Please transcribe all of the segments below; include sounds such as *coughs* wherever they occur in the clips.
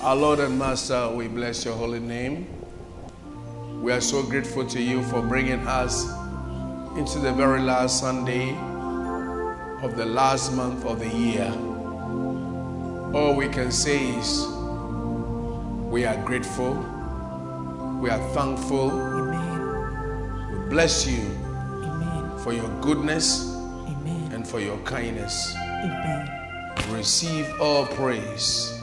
Our Lord and Master, we bless your holy name. We are so grateful to you for bringing us into the very last Sunday of the last month of the year. All we can say is we are grateful, we are thankful, Amen. we bless you Amen. for your goodness Amen. and for your kindness. Amen. Receive all praise.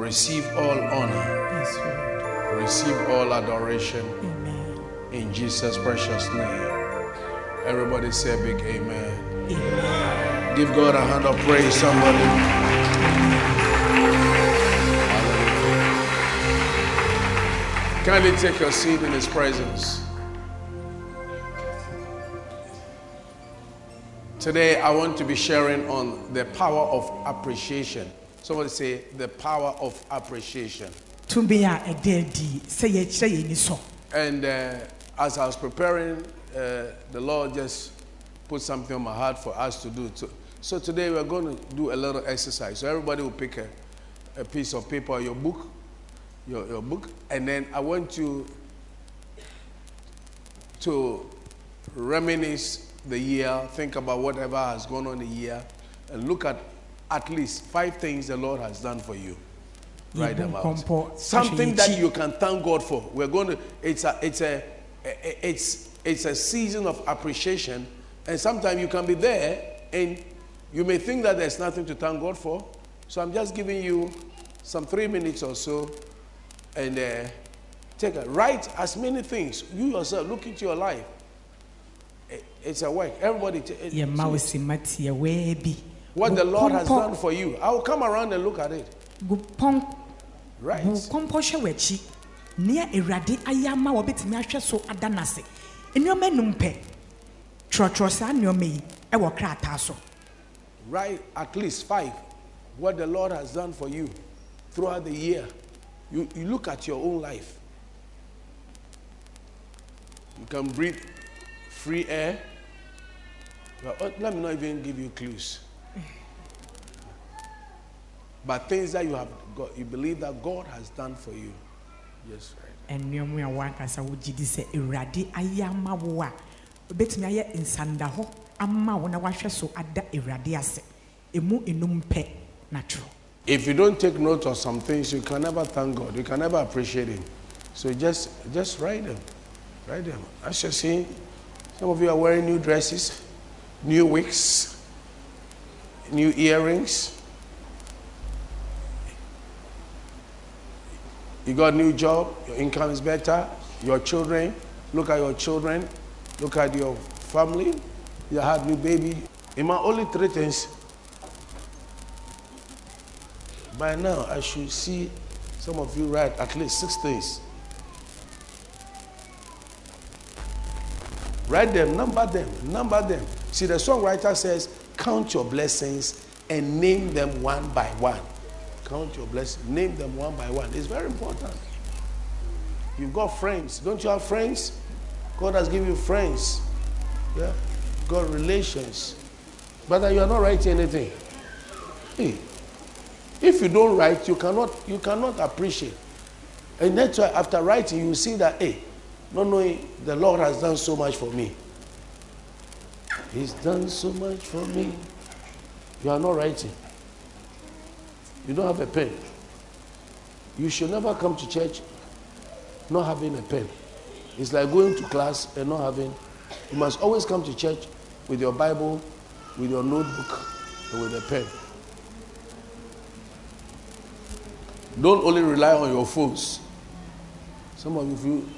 Receive all honor, Yes, Lord. receive all adoration. Amen. In Jesus' precious name. Everybody say a big amen. Amen. Give God a hand of praise, somebody. Hallelujah. Kindly take your seat in His presence. Today, I want to be sharing on the power of appreciation. Somebody say, the power of appreciation. Tumi a ɛda adi sɛ yɛkyerɛ yɛn ni so. And uh, as I was preparing, uh, the Lord just put something on my heart for us to do. So, so today we're going to do a little exercise. So everybody will pick a, a piece of paper your book, your, your book, and then I want you to reminisce the year, think about whatever has gone on the year, and look at at least five things the Lord has done for you. Write them out. Something that you can thank God for. We're going to. It's a. It's a. It's it's a season of appreciation, and sometimes you can be there and you may think that there's nothing to thank God for. So I'm just giving you some three minutes or so, and uh, take a write as many things. You yourself look into your life. It- It's a work. Everybody. t- it- Yɛn What the Lord has done for you. I will come around and look at it. Right. Nea Awurade ayɛ ama wɔ bɛtumi ahwɛ so ada n'ase. Nneɛma enum pɛ. Twerɛtwerɛ saa nneɛma yi ɛwɔ krataa so. Write at least five what the Lord has done for you throughout the year. You, you look at your own life. You can breathe free air. But, uh, let me not even give you clues. But things that you have got, you believe that God has done for you. Yes, right. nneɛma a wankasa wogye di sɛ awurade ayɛ ama wo a wobɛtumi ayɛ nsanda hɔ ama wo na wahwɛ so ada awurade ase ɛmu enum pɛ na If you don't take note of some things, you can never thank God. You can never appreciate Him. So just just write them. Write them. As you see, some of you are wearing new dresses, new wigs, new earrings. You got a new job, your income is better, your children, look at your children, look at your family, you had new baby. In my only three things by now, I should see some of you write at least six things. Write them, number them, number them. See, the songwriter says, Count your blessings and name them one by one. Count your blessings, name them one by one. It's very important. You've got friends. Don't you have friends? God has given you friends. Yeah? Got relations. But you are not writing anything. Hey, if you don't write, you cannot you cannot appreciate. And that's why after writing, you see that hey, not knowing the Lord has done so much for me. He's done so much for me. You are not writing. You don't have a pen. You should never come to church not having a pen. It's like going to class and not having. You must always come to church with your Bible, with your notebook, and with a pen. Don't only rely on your phones. Some of you,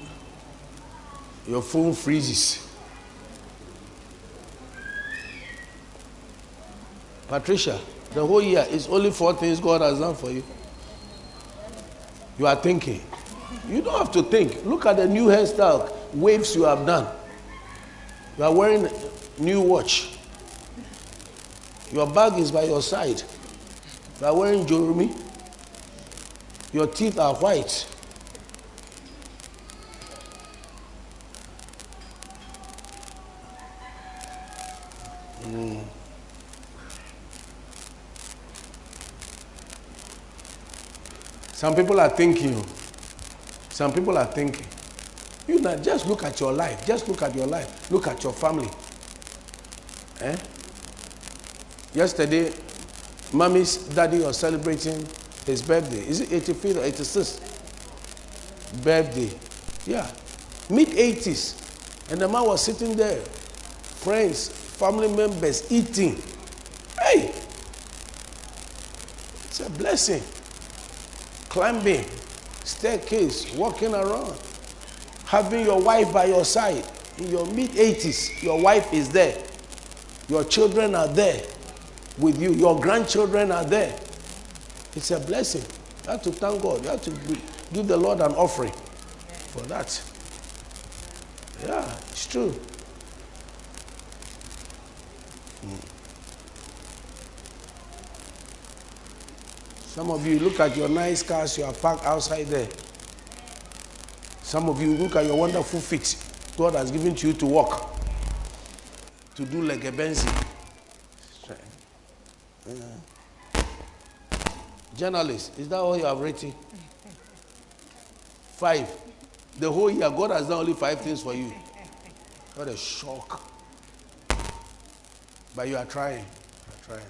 your phone freezes. Patricia, the whole year is only four things God has done for you. You are thinking. You don't have to think. Look at the new hairstyle, waves you have done. You are wearing new watch. Your bag is by your side. You are wearing jewelry. Your teeth are white. Mm. Some people are thinking. Some people are thinking. You know, just look at your life. Just look at your life. Look at your family. Eh? Yesterday, mommy's daddy was celebrating his birthday. Is it 85th or 86th? Birthday. Yeah. Mid 80s. And the man was sitting there. Friends, family members eating. Hey! It's a blessing. Climbing, staircase, walking around, having your wife by your side. In your mid 80s, your wife is there. Your children are there with you. Your grandchildren are there. It's a blessing. You have to thank God. You have to give the Lord an offering for that. Yeah, it's true. Hmm. Some of you look at your nice cars you are parked outside there. Some of you look at your wonderful feet God has given to you to walk, to do like a Benzi. Journalist, is that all you have written? *laughs* Five. The whole year, God has done only five things for you. What a shock. But you are trying. You are trying.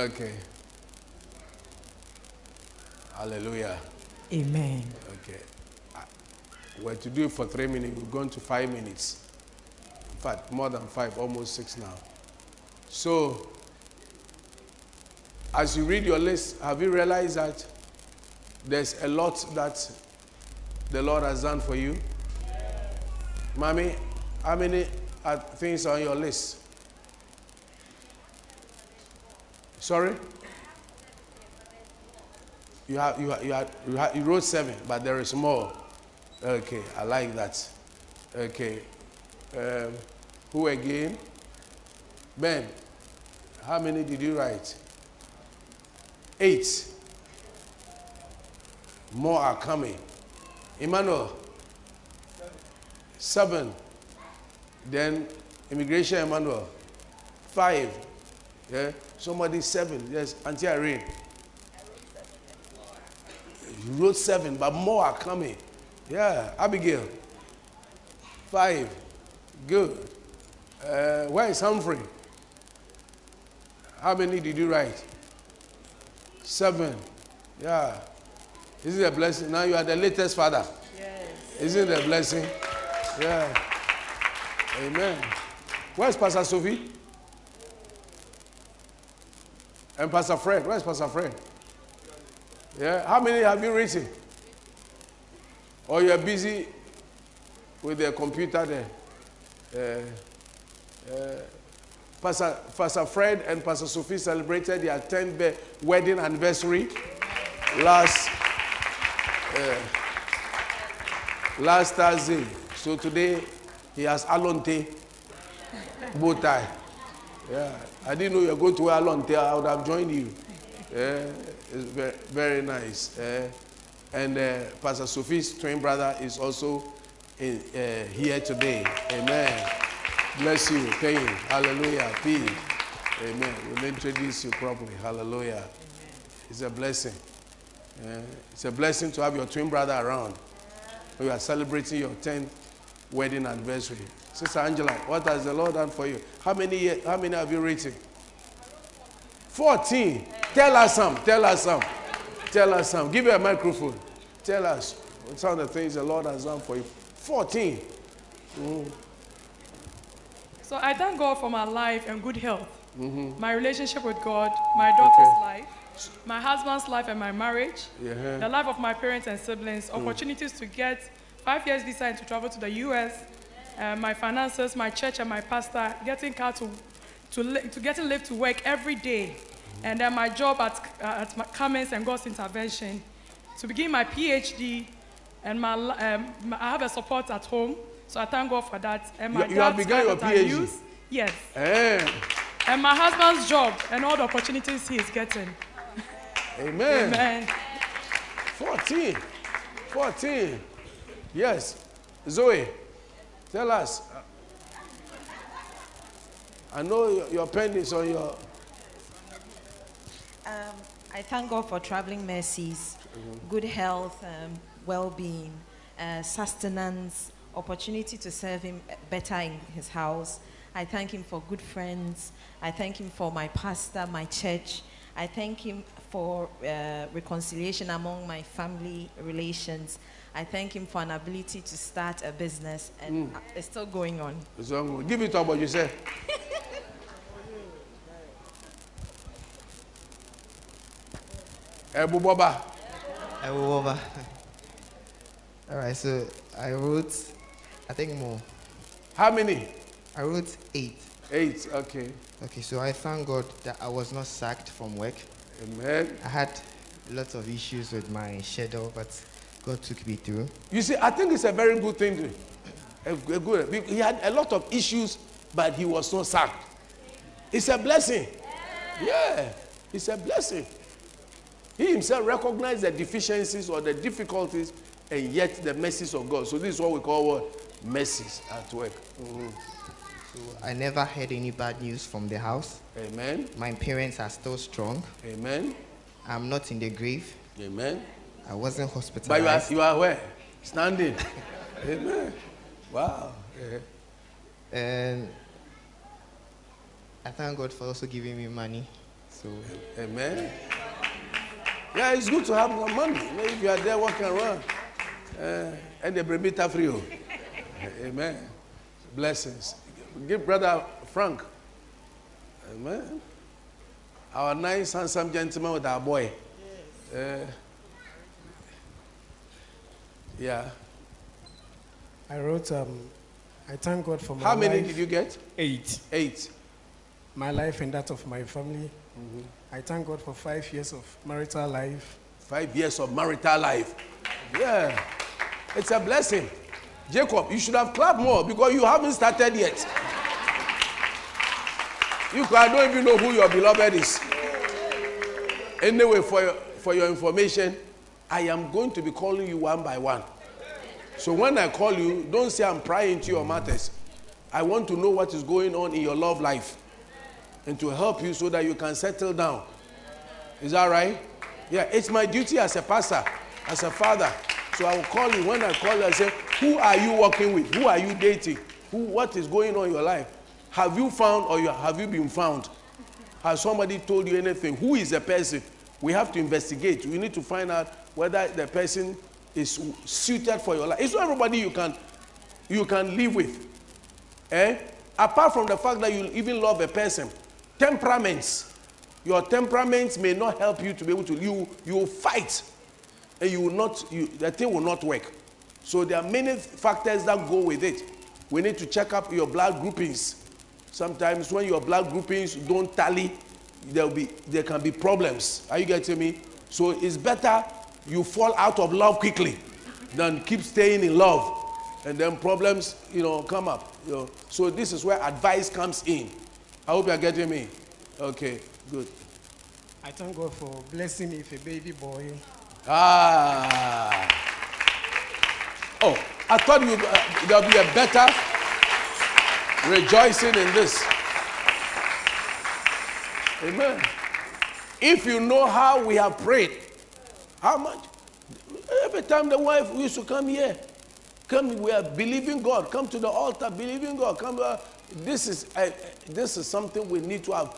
Okay. Hallelujah. Amen. Okay. We're to do it for three minutes. We've gone to five minutes. In fact, more than five, almost six now. So, as you read your list, have you realized that there's a lot that the Lord has done for you? Mommy, how many are things on your list? Sorry? You, have, you, have, you, have, you, have, you wrote seven, but there is more. Okay, I like that. Okay. Um, who again? Ben, how many did you write? Eight. More are coming. Emmanuel, seven. Then immigration, Emmanuel, five. Yeah, somebody seven. Yes, Auntie Irene. You wrote seven, but more are coming. Yeah, Abigail. Five. Good. Uh, where is Humphrey? How many did you write? Seven. Yeah. Is it a blessing? Now you are the latest father. Yes. Isn't it a blessing? Yeah. Amen. Where's Pastor Sophie? And Pastor Fred. Where's Pastor Fred? Yeah. How many have you written? Or you are busy with the computer there? Uh, uh, Pastor, Pastor Fred and Pastor Sophie celebrated their 10th be- wedding anniversary last uh, last Thursday. So today he has alonte bow tie. Yeah, I didn't know you were going to wear alonte. I would have joined you. Yeah, it's very, very nice. Uh, and uh, Pastor Sophie's twin brother is also in, uh, here today. Amen. Bless you. Thank you. Hallelujah. Peace. Amen. We'll introduce you properly. Hallelujah. It's a blessing. Yeah. It's a blessing to have your twin brother around. We are celebrating your 10th wedding anniversary. Sister Angela, what has the Lord done for you? How many, how many have you written? 14. Tell us some. Tell us some. Tell us some. Give her a microphone. Tell us some of the things the Lord has done for you. 14. Mm-hmm. So I thank God for my life and good health, mm-hmm. my relationship with God, my daughter's Okay. life, my husband's life and my marriage, Yeah. the life of my parents and siblings, mm. opportunities to get five years visa and to travel to the U.S., uh, my finances, my church and my pastor, getting car to, to, li- to getting live to work every day, and then my job at, uh, at my Cummins and God's intervention, to begin my PhD, and my, um, my- I have a support at home, so I thank God for that. And my You- you have begun your PhD? use, yes, Eh, and my husband's job and all the opportunities he is getting. amen. Amen. 14. 14. Yes. Zoe, tell us. I know your, pen is on your. Um, I thank God for traveling mercies, good health, um, well being, uh, sustenance, opportunity to serve Him better in His house. I thank Him for good friends. I thank Him for my pastor, my church. I thank Him for uh, reconciliation among my family relations. I thank Him for an ability to start a business, and uh, it's still going on. So give it up what you say. *laughs* Ebu Boba. I will over. All right, so I wrote, I think more. How many? I wrote eight. Eight. Okay. Okay, so I thank God that I was not sacked from work. Amen. I had lots of issues with my schedule, but God took me through. You see, I think it's a very good thing. To, a, a good. He had a lot of issues, but he was not sacked. It's a blessing. Yeah, it's a blessing. He himself recognized the deficiencies or the difficulties, and yet the mercies of God. So this is what we call what mercies at work. Mhm. So I never heard any bad news from the house. Amen. My parents are still strong. Amen. I'm not in the grave. Amen. I wasn't hospitalized. But you are you are where? Standing. *laughs* Amen. Wow. Yeah. And I thank God for also giving me money. So Amen. Yeah, it's good to have more money. You know, if you are there walking around, uh, and the bremita free. oh. *laughs* Amen. Blessings. Give brother Frank. Amen. Our nice, handsome gentleman with our boy. Uh, yeah. I wrote, um, I thank God for my How many life. did you get? Eight. Eight. My life and that of my family. I thank God for five years of marital life. Five years of marital life. Yeah. It's a blessing. Jacob, you should have clapped more because you haven't started yet. You, I don't even know who your beloved is. Anyway, for your, for your information, I am going to be calling you one by one. So when I call you, don't say I'm prying into your matters. I want to know what is going on in your love life and to help you so that you can settle down. Is that right? Yeah, it's my duty as a pastor, as a father. So I will call you. When I call you, I say, Who are you working with? Who are you dating? Who, what is going on in your life? Have you found or you, have you been found? Has somebody told you anything? Who is the person? We have to investigate. We need to find out whether the person is suited for your life. It's not everybody you can you can live with. Eh? Apart from the fact that you even love a person, temperaments. Your temperaments may not help you to be able to you you fight and you will not you, the thing will not work. So there are many factors that go with it. We need to check up your blood groupings. Sometimes when your blood groupings don't tally, there will be there can be problems. Are you getting me? So it's better you fall out of love quickly than keep staying in love and then problems you know come up you know. so this is where advice comes in. I hope you are getting me. Okay good. I thank God for blessing me with a baby boy. ah. Oh i thought you uh, there'll be a better rejoicing in this. Amen. If you know how we have prayed how much? Every time the wife used to come here come we are believing god. Come to the altar believing god. Come uh, this is uh, this is something we need to have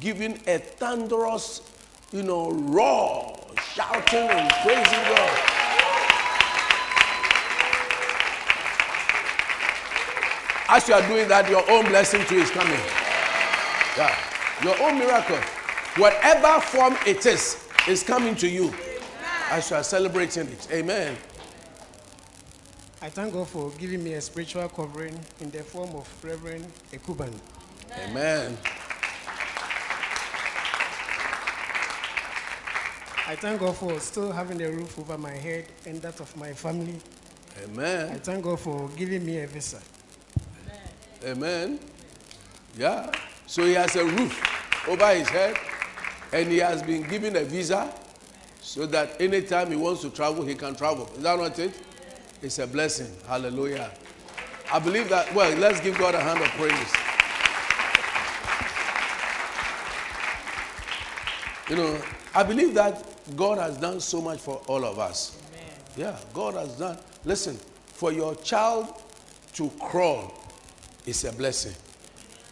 given a thunderous you know roar shouting and praising god. As you are doing that your own blessing too is coming. Yeah. Your own miracle. Whatever form it is is coming to you as you are celebrating it amen I thank God for giving me a spiritual covering in the form of Reverend Ekuban. amen I thank God for still having a roof over my head and that of my family. Amen. I thank God for giving me a visa. Amen. Yeah. So he has a roof over his head and he has been given a visa. So that anytime he wants to travel, he can travel. Is that not it? It's a blessing. Hallelujah. I believe that. Well, let's give God a hand of praise. You know, I believe that God has done so much for all of us. Yeah, God has done. Listen, for your child to crawl is a blessing.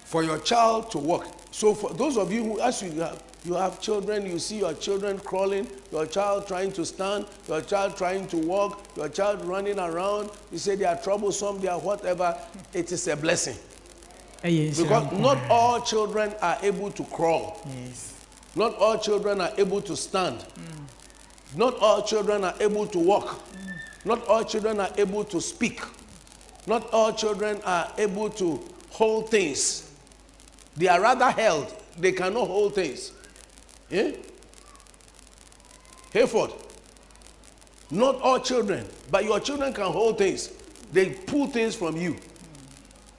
For your child to walk. So for those of you who, as you have, you have children, you see your children crawling, your child trying to stand, your child trying to walk, your child running around. You say they are troublesome, they are whatever. It is a blessing. nhyira Because not all children are able to crawl. Yes. Not all children are able to stand. Not all children are able to walk. Not all children are able to speak. Not all children are able to hold things. They are rather held. They cannot hold things. Eh? Hayford. Not all children, but your children can hold things. They pull things from you.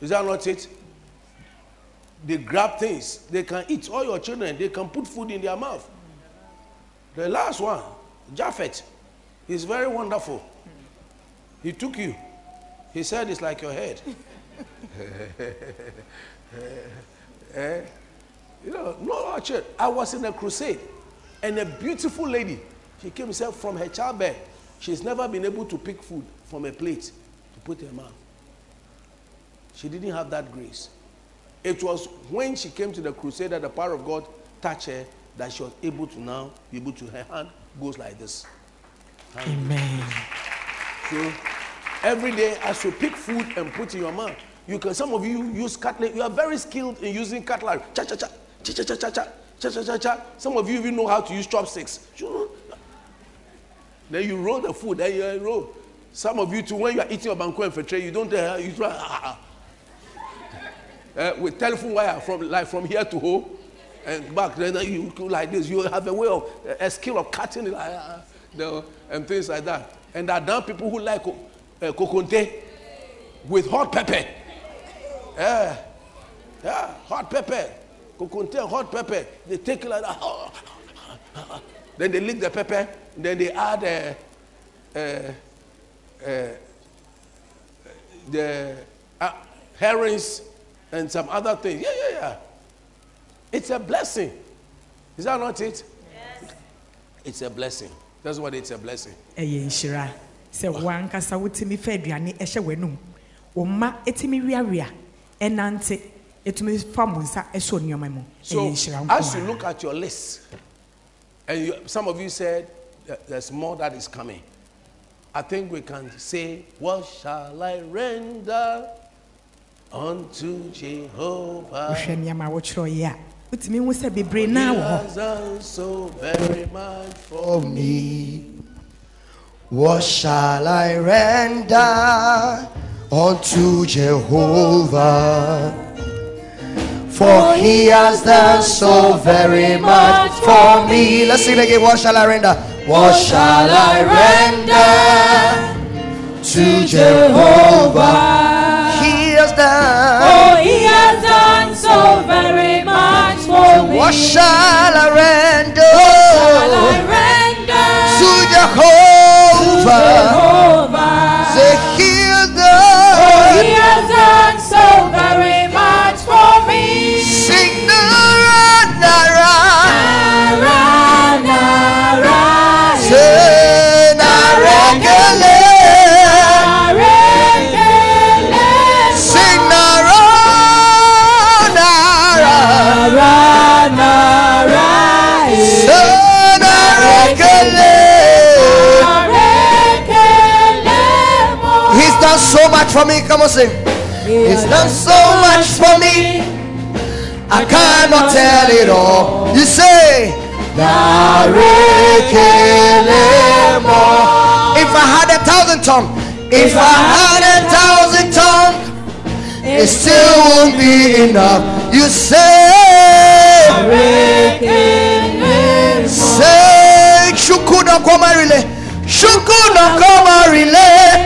Is that not it? They grab things. They can eat. All your children, they can put food in their mouth. The last one, Japhet, he's very wonderful. He took you. He said it's like your head. *laughs* Eh? You know, no church. I was in a crusade, and a beautiful lady, she came herself from her childbirth. She's never been able to pick food from a plate to put in her mouth. She didn't have that grace. It was when she came to the crusade that the power of God touched her that she was able to now be able to, her hand goes like this. amen So every day as you pick food and put in your mouth, you can some of you use cutlery. You are very skilled in using cutlery. Cha cha cha cha cha cha cha cha cha cha cha cha. Some of you even know how to use chopsticks. You know? Then you roll the food, then you roll. Some of you too, when you are eating your banku and fetre, you don't uh, you try uh, with telephone wire from like from here to home and back. Then you go like this. You have a way of a skill of cutting it ah, the, and things like that. And there are people who like uh, kokonte with hot pepper. Yeah, yeah, hot pepper. Kokonte and hot pepper. They take it like that. *laughs* Then they lick the pepper. Then they add uh, uh, uh, the uh, herrings and some other things. Yeah, yeah, yeah. It's a blessing. Is that not it? Yes. It's a blessing. That's what it's a blessing. ɛyɛ nhyira sɛ wankasa wotumi fa aduane ɛhyɛ w'anum wo mma ɛtumi wiawia ɛnante ɛtumi fa mo nsa ɛhyɛ nneɛma mu ɛyɛ So nhyira nko as you look at your list, and you, some of you said there's more that is coming. I think we can say, What shall I render unto Jehovah? wohwɛ nneɛma a wɔkyerɛ yi a wotumi hu sɛ bebree He naa wɔ hɔ has done so very much for me. What shall I render unto Jehovah? For he has done so very much for me. Let's sing again. What shall I render? What shall I render to Jehovah? He has done. Oh, he has done so very much for me. What shall I render What Shall I render to Jehovah? Jehovah? For me. Come on, sing. He's done so much for me. I cannot tell it all. You say. If I had a thousand tongues, if I had a thousand tongues, it still won't be enough. You say, say, Shukuna Komarile, Shukuna Komarile.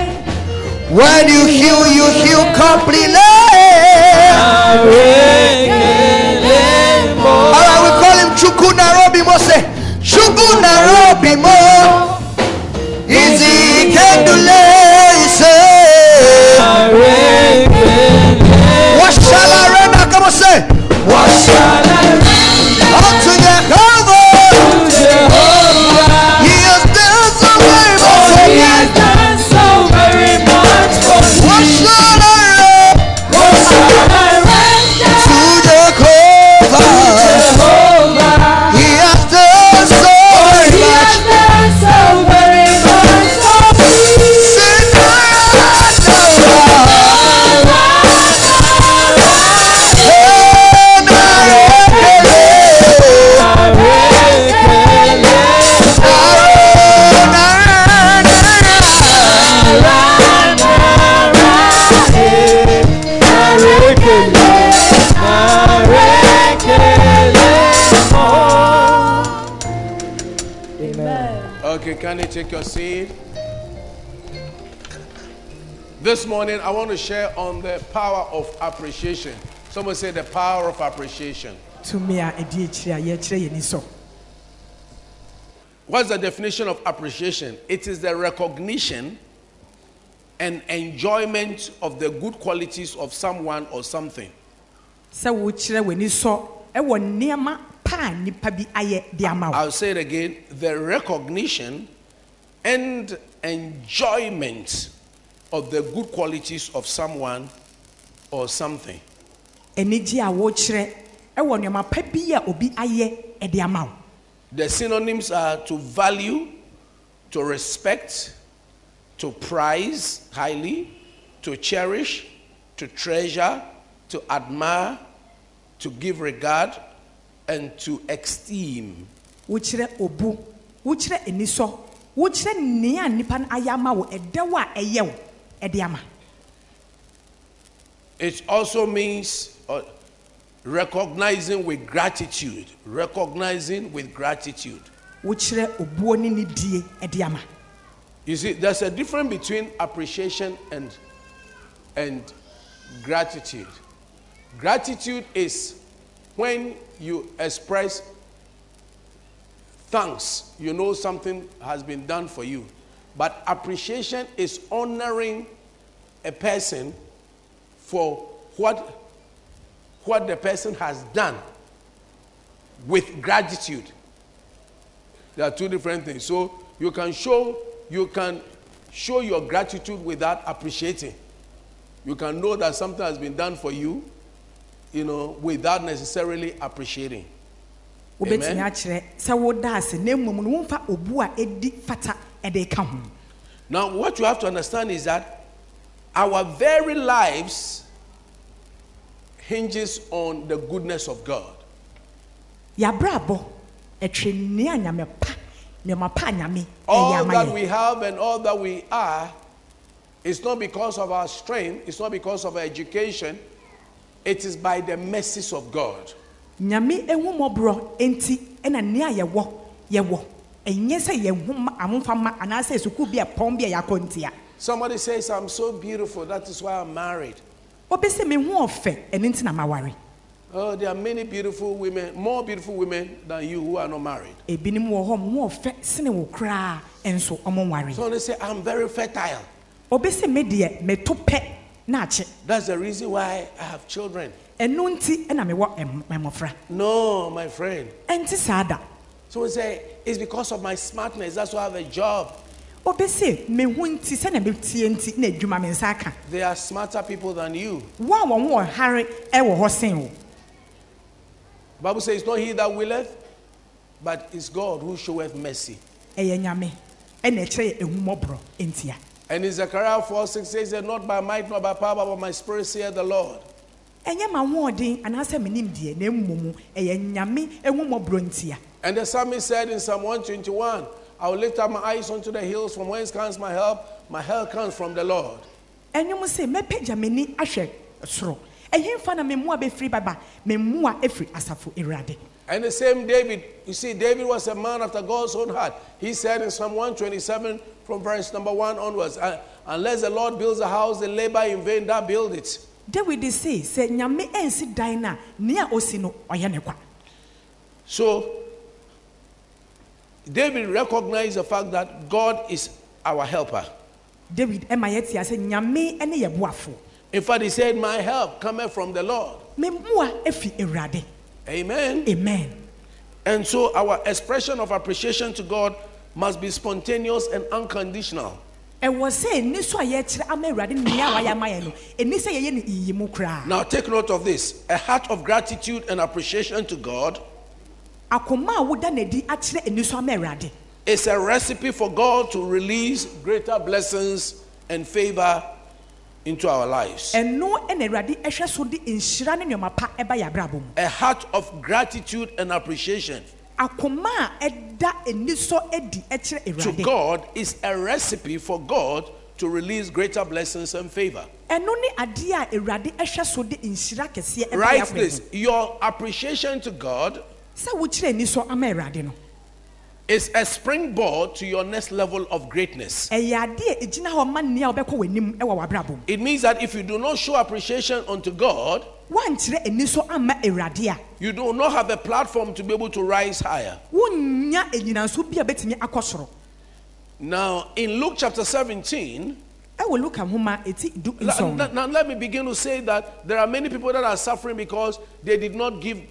When you heal, you heal completely. All right, we call him Chuku Narobi Mose. Chuku Narobi Mo. Easy, can do This morning, I want to share on the power of appreciation. Someone say the power of appreciation. tumi a ɛdi akyire a yɛkyerɛ yɛn ni so What's the definition of appreciation? It is the recognition and enjoyment of the good qualities of someone or something. sɛ wokyerɛ w'ani sɔ ɛwɔ nneɛma pa a nnipa bi ayɛ de ama wo I'll say it again the recognition and enjoyment of the good qualities of someone or something. anigye a wokyerɛ ɛwɔ nneɛma pa bi a obi ayɛ de ama wo The synonyms are to value, to respect, to prize highly, to cherish, to treasure, to admire, to give regard, and to esteem. wokyerɛ obu wokyerɛ ani wokyerɛ nea a ayɛ ama wo ɛdɛw a ɛyɛ wo ɛde ama It also means uh, recognizing with gratitude, recognizing with gratitude. wokyerɛ obuo ne ne die ɛde ama You see, there's a difference between appreciation and, and gratitude. Gratitude is when you express thanks, you know something has been done for you. But appreciation is honoring a person for what, what the person has done with gratitude. There are two different things. So you can show you can show your gratitude without appreciating. You can know that something has been done for you, you know, without necessarily appreciating. Amen. Akyerɛ sɛ woda ase na mmom no womfa obu a ɛdi fata ɛde ka ho Now, what you have to understand is that our very lives hinges on the goodness of God. yɛabrabɔ ɛtwe nea nyame pa nneɛma pa a nyame All that we have and all that we are is not because of our strength, it's not because of our education, it is by the mercies of God. Ɛnyɛ sɛ yɛn ho ma ma anaasɛ sukuu bi a pɔn bi a yɛakɔ ntia Somebody says, I'm so beautiful, that is why I'm married. obi sɛ me ho ɔfɛ ɛno nti na maware Oh, there are many beautiful women, more beautiful women than you who are not married. ebinom wɔ hɔ ho ɔfɛ sene wo koraa ɛnso ɔmo nware Somebody say, I'm very fertile. obi sɛ me deɛ meto pɛ na akye That's the reason why I have children. ɛno nti ɛna mewɔ ɛm- mmɔfra No, my friend. ɛnti saa da Someone say, it's because of my smartness, that's why I have a job. obi sɛ me ho nti sɛnea metie nti na adwuma me nsa aka They are smarter people than you. wo a wɔn ho ɔhare ɛwɔ hɔ sen wo Bible says, it's not he that willeth, but it's God who showeth mercy. ɛyɛ nyame ɛna ɛkyerɛ yɛ ehummɔborɔ ntia And in Zechariah 4 6 says, that Not by might, not by power, but by my spirit, saith the Lord. ɛnyɛ ma hoɔden anaasɛ menim deɛ na mmom ɛyɛ nyame ehummɔborɔ ntia And the psalmist said in Psalm 121, I will lift up my eyes unto the hills, from whence comes my help? My help comes from the Lord. ɛnwom sɛ mɛpagya m'ani ahwɛ soro ɛhemfa na memmoa bɛfiri baba memmoa ɛfiri asafo awurade And the same David, you see, David was a man after God's own heart. He said in Psalm 127, from verse number 1 onwards, "Uh, Unless the Lord builds a house, they labor in vain that build it. dawid se sɛ nyame ɛnsi dan no a nea osi no ɔyɛ ne kwa So, David recognized the fact that God is our helper. david ɛma yɛte ase nyame ne yɛ boafo In fact, he said, My help cometh from the Lord. me mmoa efi Amen. amen And so our expression of appreciation to God must be spontaneous and unconditional. ɛwɔ sɛ ɛni so a yɛkyerɛ ama awurade nea a wayɛ ama yɛ no ɛni sɛ yɛyɛ no yiyi mu koraa Now, take note of this a heart of gratitude and appreciation to God akoma a woda n'adi akyerɛ ɛni so ama a recipe for God to release greater blessings and favor into our lives. ɛno ɛna awurade ɛhwɛ so de nhyira ne nneɛma pa ɛba yɛ abrabɔ A heart of gratitude and appreciation akoma a ɛda ɛni so adi ɛkyerɛ to God is a recipe for God to release greater blessings and favor. ɛno ne adeɛ a awurade ɛhwɛ so de nhyira kɛseɛ ɛba yɛ Write akoma this your appreciation to God sɛ wokyerɛ ani so ama awurade no? Is a springboard to your next level of greatness. ɛyɛ adeɛ a ɛgyina hɔ ma nea wobɛkɔ w'anim ɛwɔ w'abrabɔ mu It means that if you do not show appreciation unto God, woankyerɛ ani so amma awurade a. you do not have a platform to be able to rise higher. wonnya anyinanso bi a bɛtumi akɔ soro Now, in Luke chapter 17, ɛwɔ luka nhoma ɛti du la- nson now let me begin to say that there are many people that are suffering because they did not give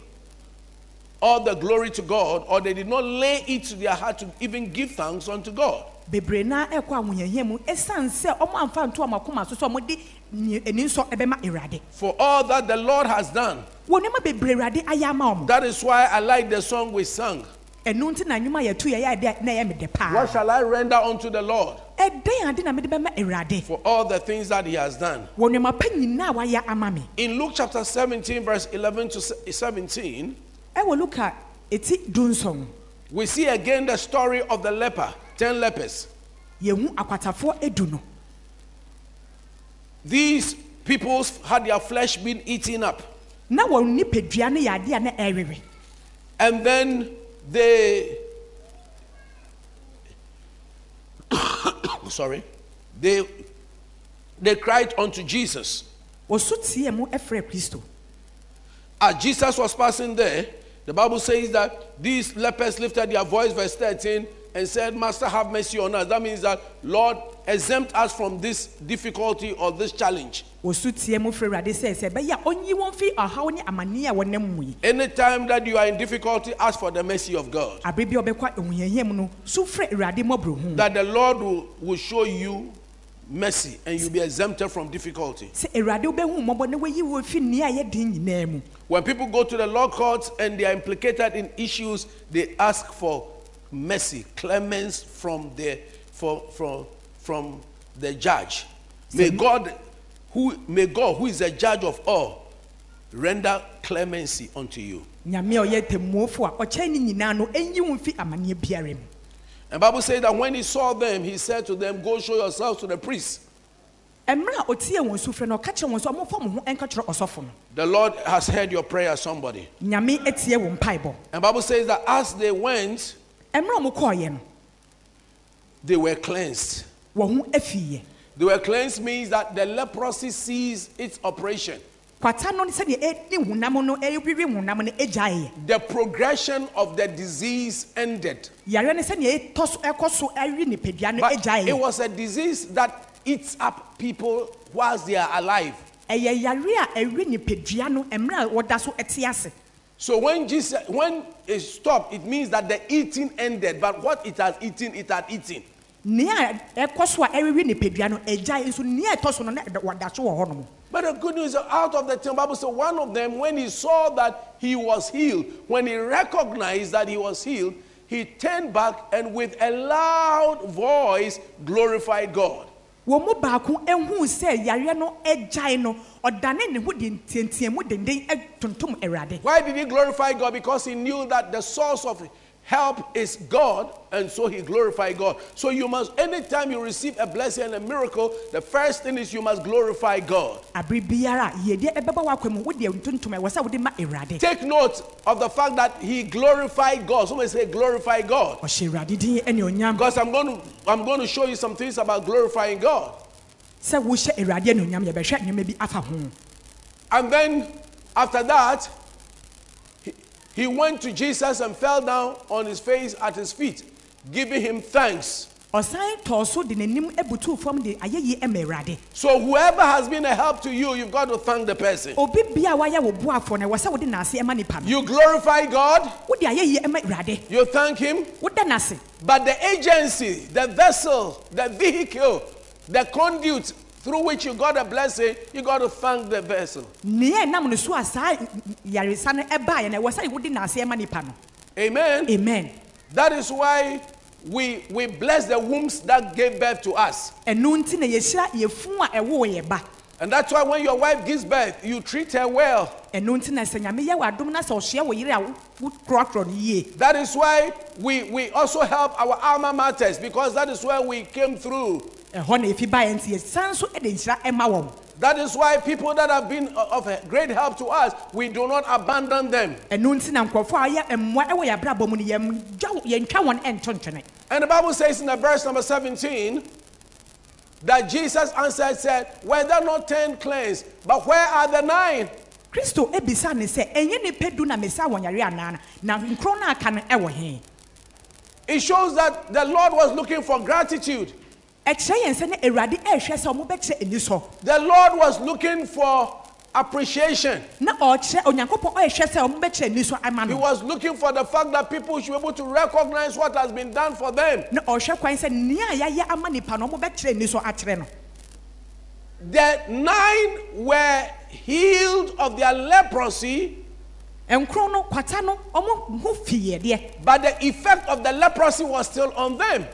all the glory to God or they did not lay it to their heart to even give thanks unto God. bebree na ɛkɔ ahohiahia mu ɛsiane sɛ ɔmo amfa nto ɔmo akoma so sɛ ɔmo de ani nsɔ ɛbɛma awurade For all that the Lord has done. wɔ nneɛma bebree awurade ayɛ ama ɔmo That is why I like the song we sang. ɛno nti na nnwuma yɛto yɛ yɛ ade na ɛyɛ me dɛ What shall I render unto the Lord ɛdɛn ade na mede bɛma awurade for all the things that He has done? wɔ nneɛma pa nyinaa wayɛ ama me In Luke chapter 17, verse 11 to se- 17, ɛwɔ luka ɛti du nson we see again the story of the leper, 10 lepers. yɛhu akwatafoɔ edu no These people had their flesh been eaten up. na wɔn nipadua no yɛ adeɛ a na ɛrewe And then they, *coughs* sorry, they, they cried unto Jesus. wɔso tie mu ɛfrɛ kristo As Jesus was passing there, the Bible says that these lepers lifted their voice, verse 13, and said, Master, have mercy on us. That means that, Lord, exempt us from this difficulty or this challenge. wɔso tie mu frɛ awurade sɛ sɛ ɛbɛyɛ a ɔnyi wɔn fi ɔhaw ne amanneɛ a wɔnam mu yi Anytime that you are in difficulty, ask for the mercy of God. abere bi a ɔbɛkɔ ahohiahia mu no so frɛ awurade mmɔborɔhu That the Lord will, will show you mercy and you'll be exempted from difficulty. sɛ awurade wobɛhu mmɔbɔ na wayi wɔ fi nnea a ɛyɛ den nyinaa mu When people go to the law courts and they are implicated in issues, they ask for mercy, clemens from the for, from from the judge. May God, who may God, who is the judge of all, render clemency unto you. And Bible says that when he saw them, he said to them, Go show yourselves to the priest. ɛmmerɛ a ɔtie wɔn sufrɛ no ɔka kyerɛ wɔn sɛ ɔmomfa mo ho ɛnka kyerɛ ɔsɔfo no The Lord has heard your prayer, somebody. nyame atie wo mpaebɔ And Bible says that as they went, ɛmmerɛ a ɔmokɔɔyɛ no they were cleansed. wɔn ho afiiɛ They were cleansed means that the leprosy ceased its operation. Kwata no sɛdeɛ ɛne honam no ɛwiwi honam no agyaeɛ The progression of the disease ended. yare no sɛdeɛ ɛtɔ so ɛkɔ so ɛwe nipadua no But it agyaeɛ was a disease that eats up people whilst they are alive. ɛyɛ yare a ɛwe nipadua no ɛmmerɛ a wɔda so ɛte ase So when Jesus when it stopped, it means that the eating ended. But what it has eaten, it had eaten. nea ɛkɔ so a ɛwewe nipadua no agyae nso nea ɛtɔ so no na ɛda- wɔda so wɔ hɔ nom But the good news is out of the ten, Bible says one of them, when he saw that he was healed, when he recognized that he was healed, he turned back and with a loud voice glorified God. wɔn mu baako ehun sɛ yare no agyae no ɔdane ne ho de ntiantiamu denden ɛtontom awurade Why did he glorify God? Because he knew that the source of help is God, and so he glorified God. So you must, anytime you receive a blessing and a miracle, the first thing is you must glorify God. abere biara a yɛdeɛ ɛbɛba w'akwan mu wodeɛ ntontom ɛwɔ sɛ ma awurade Take note of the fact that he glorified God. Somebody say glorify God. ɔhyɛ awurade din ɛne onyam Because I'm going to I'm going to show you some things about glorifying God. sɛ wohyɛ awurade ɛne onyam yɛbɛhwɛ nneɛma bi afa ho And then after that, he, went to Jesus and fell down on his face at his feet, giving him thanks. so de n'anim ebutu fam de ayɛyie ɛma awurade So whoever has been a help to you, you've got to thank the person. obi bia a wayɛ wo boafoɔ no ɛwɔ sɛ wode n'ase ɛma nipa no You glorify God, wode ayɛyie ɛma you thank Him, but the agency, the vessel, the vehicle, the conduit through which you got a blessing, you got to thank the vessel. nea ɛnam no so a saa yaresa no ɛbaeɛ no ɛwɔ sɛ wode n'ase ɛma nipa no Amen. amen That is why we we bless the wombs that gave birth to us. Ɛno nti na yɛhyira yɛfu a ɛwoo yɛ ba And that's why when your wife gives birth, you treat her well. ɛno nti na sɛ nyame yɛ wɔ adom na sɛ ɔhyia wɔ yere a wo- wokorɔkorɔ no yie That is why we, we also help our alma maters because that is where we came through. ɛhɔ na ɛfi baeɛ nti yɛsan so de nhyira ɛma wɔn That is why people that have been of a great help to us, we do not abandon them. ɛno nti na nkurɔfoɔ a yɛ mmoa ɛwɔ yɛ abrabɔ mu no yɛmgya- yɛntwa wɔn ɛnto ntwene And the Bible says in the verse number 17 that Jesus answered, said, Were there not ten cleansed? But where are the nine? kristo ebisa ne sɛ ɛnyɛ nipa du na mesa wɔn yare anaa na nkuro no aka no ɛwɔ he It shows that the Lord was looking for gratitude. ɛkyerɛ yɛn sɛ ne awurade ɛrehwɛ sɛ ɔmo bɛkyerɛ ani sɔ The Lord was looking for appreciation. na ɔkyerɛ onyankopɔn ɔrehwɛ sɛ ɔmo bɛkyerɛ ani sɔ ama He was looking for the fact that people should be able to recognize what has been done for them. na ɔhwɛ kwan sɛ nea a yɛayɛ ama nipa no ɔmo bɛkyerɛ ani sɔ akyerɛ no The nine were healed of their leprosy, nkuro no kwata no ɔmo ho fiyɛ deɛ but the effect of the leprosy was still on them.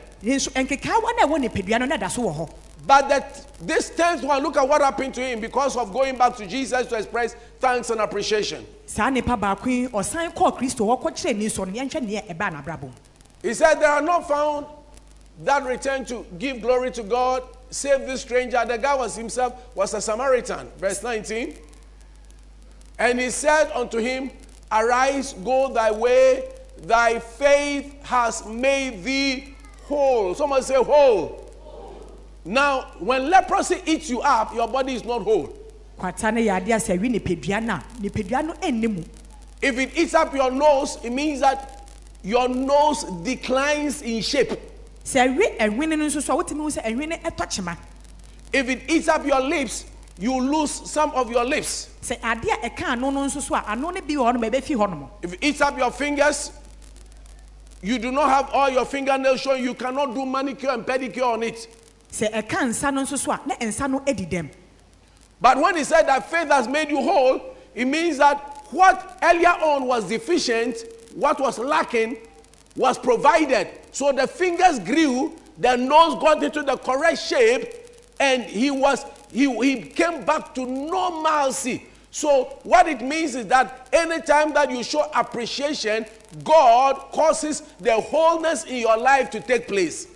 Nso nkekaawa na ɛwɔ nipadua no na da so wɔ hɔ But that this tenth one, look at what happened to him because of going back to Jesus to express thanks and appreciation. saa nipa baako yi ɔsan kɔɔ kristo hɔ kɔkyerɛ ani sɔ no yɛnhwɛ nea ɛbaa n'abrabɔ mu He said, There are not found that return to give glory to God, save this stranger. The guy was himself was a Samaritan. Verse 19. And he said unto him, Arise, go thy way, thy faith has made thee whole. Someone say whole. Now, when leprosy eats you up, your body is not whole. kwata no yɛ adeɛ a sɛ ɛwi nipadua no a nipadua no ɛnni mu If it eats up your nose, it means that your nose declines in shape. sɛ ɛwe ɛhwene no nso so a wotumi hu sɛ ɛhwene ɛtɔ If it eats up your lips, you lose some of your lips. sɛ adeɛ a ɛka ano no nso so a ano no bi wɔ hɔ nom ɛbɛfi hɔ nom If it eats up your fingers, you do not have all your fingernails showing, you cannot do manicure and pedicure on it. So na dɛm But when he said that faith has made you whole, it means that what earlier on was deficient, what was lacking, was provided. So the fingers grew, the nose got into the correct shape, and he was he, he came back to normalcy. So what it means is that anytime that you show appreciation, God causes the wholeness in your life to take place.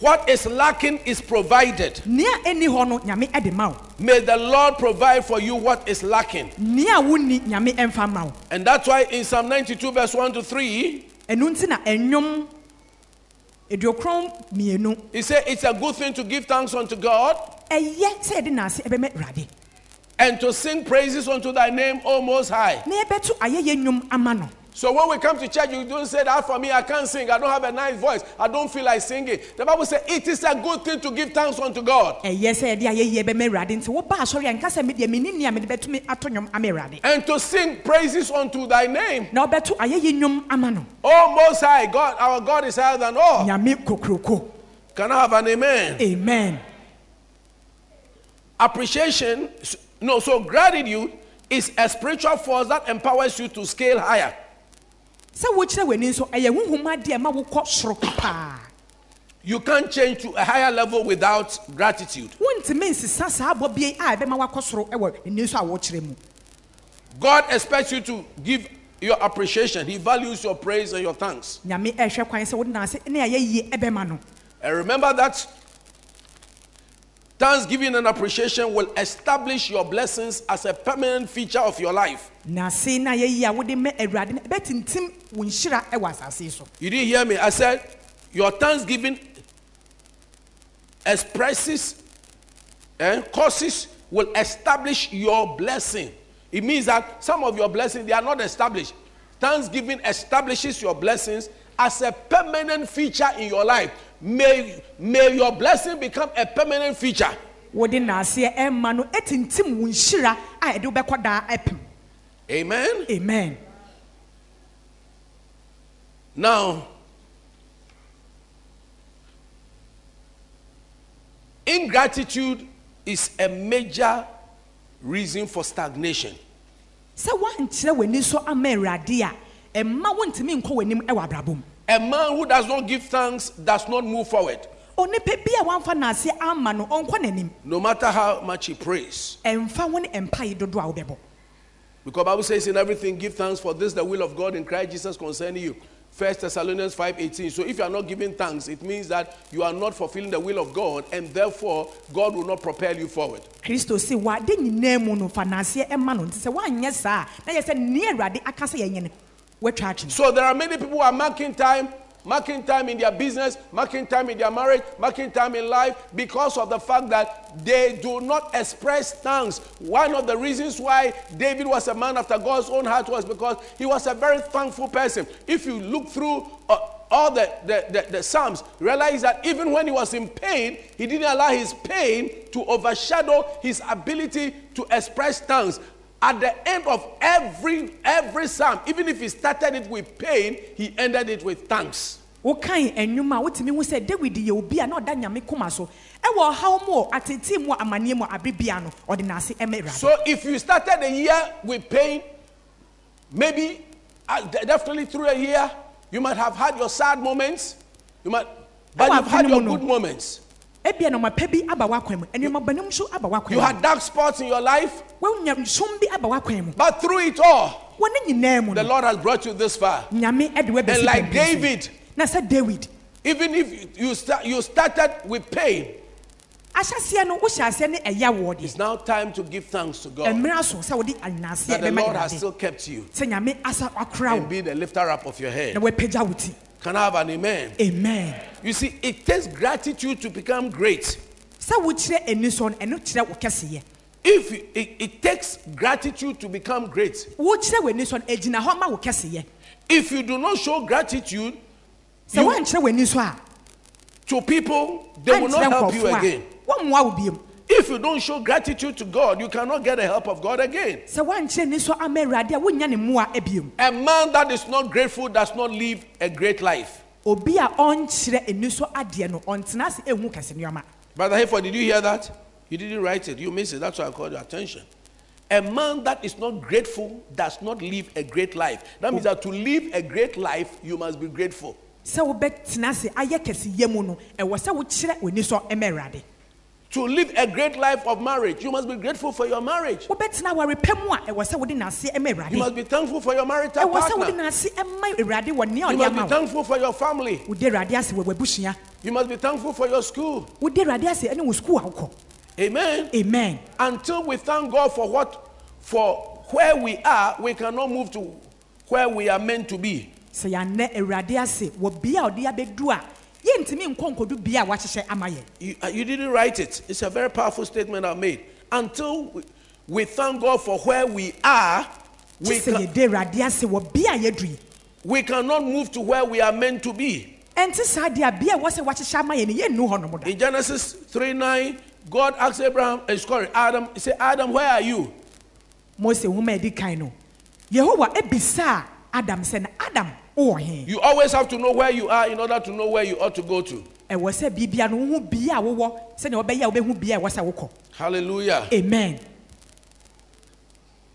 What is lacking is provided. nea ɛni hɔ no nyame ɛde ma wo May the Lord provide for you what is lacking. nea wonni nyame ɛmfa ma wo And that's why in Psalm 92, verse 1 to 3, ɛno nti na ɛnwom aduokron mmienu he said, It's a good thing to give thanks unto God ɛyɛ sɛ yɛde n'ase ɛbɛma awurade and to sing praises unto thy name, O Most High. Na yɛbɛto ayɛyɛ nnwom ama no So when we come to church, you don't say that for me, I can't sing. I don't have a nice voice. I don't feel like singing. The Bible says it is a good thing to give thanks unto God ɛyɛ sɛ yɛde ayɛyie bɛma awurade nti woba asɔre nka sɛ medeɛ menni nea mede bɛtumi ato nnwom and to sing praises unto thy name. na wobɛto ayɛyie nnwom ama no O Most High, God, our God is higher than all. Can I have an amen? amen Appreciation, no, so gratitude is a spiritual force that empowers you to scale higher. Sɛ wokyerɛ w'ani nso ɛyɛ honhom adeɛ ma wokɔ soro paa You can't change to a higher level without gratitude. wontumi nsesa saa abɔ bie a ɛbɛma wakɔ soro ɛwɔ ani nso a wɔkyerɛ mu God expects you to give your appreciation. He values your praise and your thanks. nyame ɛhwɛ kwan sɛ wode naase ne ayɛyie ɛbɛma no And remember that thanksgiving and appreciation will establish your blessings as a permanent feature of your life. naase na ayɛyie a wode ma awurade no ɛbɛtintim wo nhyira ɛwɔ asase yi so You didn't hear me. I said your thanksgiving expresses and causes will establish your blessing. It means that some of your blessings they are not established. Thanksgiving establishes your blessings as a permanent feature in your life. May, may your blessing become a permanent feature. wode naaseɛ ɛma no ɛtintim wo nhyira a ɛde wobɛkɔ daa ɛpem Amen. amen Now, ingratitude is a major reason for stagnation. sɛ woankyerɛ w'ani so ama awurade a ɛmma wontumi nkɔ w'anim ɛwɔ abrabɔ mu A man who does not give thanks does not move forward, onipa bi a wamfa naase ama no ɔnkɔ n'anim no matter how much he prays. ɛmfa wo ne ɛmpae dodoɔ a wobɛbɔ Because Bible says in everything give thanks for this the will of God in Christ Jesus concerning you. First Thessalonians 5:18. So if you are not giving thanks, it means that you are not fulfilling the will of God, and therefore God will not propel you forward. kristo se wade nyinaa mu no fa naaseɛ ɛma no nti sɛ woanyɛ saa na yɛ sɛ nea awurade aka sɛ yɛnyɛ no woatwa akye no So there are many people who are marking time, marking time in their business, marking time in their marriage, marking time in life because of the fact that they do not express thanks. One of the reasons why David was a man after God's own heart was because he was a very thankful person. If you look through uh, all the, the, the, the Psalms, realize that even when he was in pain, he didn't allow his pain to overshadow his ability to express thanks. At the end of every every psalm, even if he started it with pain, he ended it with thanks. wokae anwuma a wotumi hu sɛ david yɛ obi a na ɔda nyame koma so ɛwɔ ɔhaw mu o atete mu amanneɛ mu abrebia no ɔde awurade So if you started the year with pain, maybe uh, de- definitely through a year, you might have had your sad moments, you might, but you've had your good moments. Ebia na ɔmapa bi aba w'akwan mu. Nneɛma bɔnem nso aba w'akwan You had dark spots in your life, woanya som bi aba w'akwan but through it all, wɔne nyinaa mu the Lord has brought you this far. nyame ɛde wabɛsi And like. David, david. Even if you start, you started with pain, ahyɛseɛ no wohyɛ aseɛ ne ɛyɛ woɔ it's now time to give thanks to God. Mmerɛ so sɛ wode anaseɛ that the Lord has still kept you. Sɛ nyame asa wakora and be the lifter up of your head. Wapagya wo ti Can I have an amen? amen You see, it takes gratitude to become great. sɛ wokyerɛ ani so no ɛno kyerɛ wo kɛseyɛ If you- it, it takes gratitude to become great. wokyerɛ w'ani so no ɛgyina hɔ ma wo kɛseyɛ If you do not show gratitude sɛ You- woankyerɛ w'ani so a to people, they will not ankyerɛ help you nkurɔfoɔ again. If you don't show gratitude to God, you cannot get the help of God again. a man that is not grateful does not live a great life. Brother Hayford, did you hear that? You didn't write it. You missed it. That's why I called your attention. A man that is not grateful does not live a great life. That means that to live a great life, you must be grateful. To live a great life of marriage, you must be grateful for your marriage. wobɛtena awarepɛ mu a ɛwɔ sɛ wode n'ase ma You must be thankful for your marital ɛwɔ sɛ wode partner. n'ase ma awurade wɔ nea You must be thankful for your family. wode awurade ase wɔ w'abusua You must be thankful for your school. wode awurade ase ɛne wo sukuu a wokɔ Amen. amen Until we thank God for what, for where we are, we cannot move to where we are meant to be. sɛ yɛannɛ awurade ase wɔ bea a ɔde abɛdu a yɛntumi nkɔ nkɔdu bea a wahyehyɛ ama yɛn You, uh, you didn't write it. It's a very powerful statement I made. Until we, we thank God for where we are, we, sɛ ca- yɛde awurade ase wɔ bea a yɛadu yi we cannot move to where we are meant to be. ɛnte saa bea a wɔ sɛ wahyehyɛ ama yɛn no yɛnnu hɔ nom da In Genesis 3 9, God asked Abraham, uh, sorry, Adam, he said, Adam, where are you? mose nwoma a ɛdi kan no yehowa adam na adam You always have to know where you are in order to know where you ought to go to. ɛwɔ sɛ biribia no wohu bea a wowɔ sɛnea wɔbɛyɛ a wobɛhu bea a ɛwɔ sɛ wokɔ Hallelujah. amen.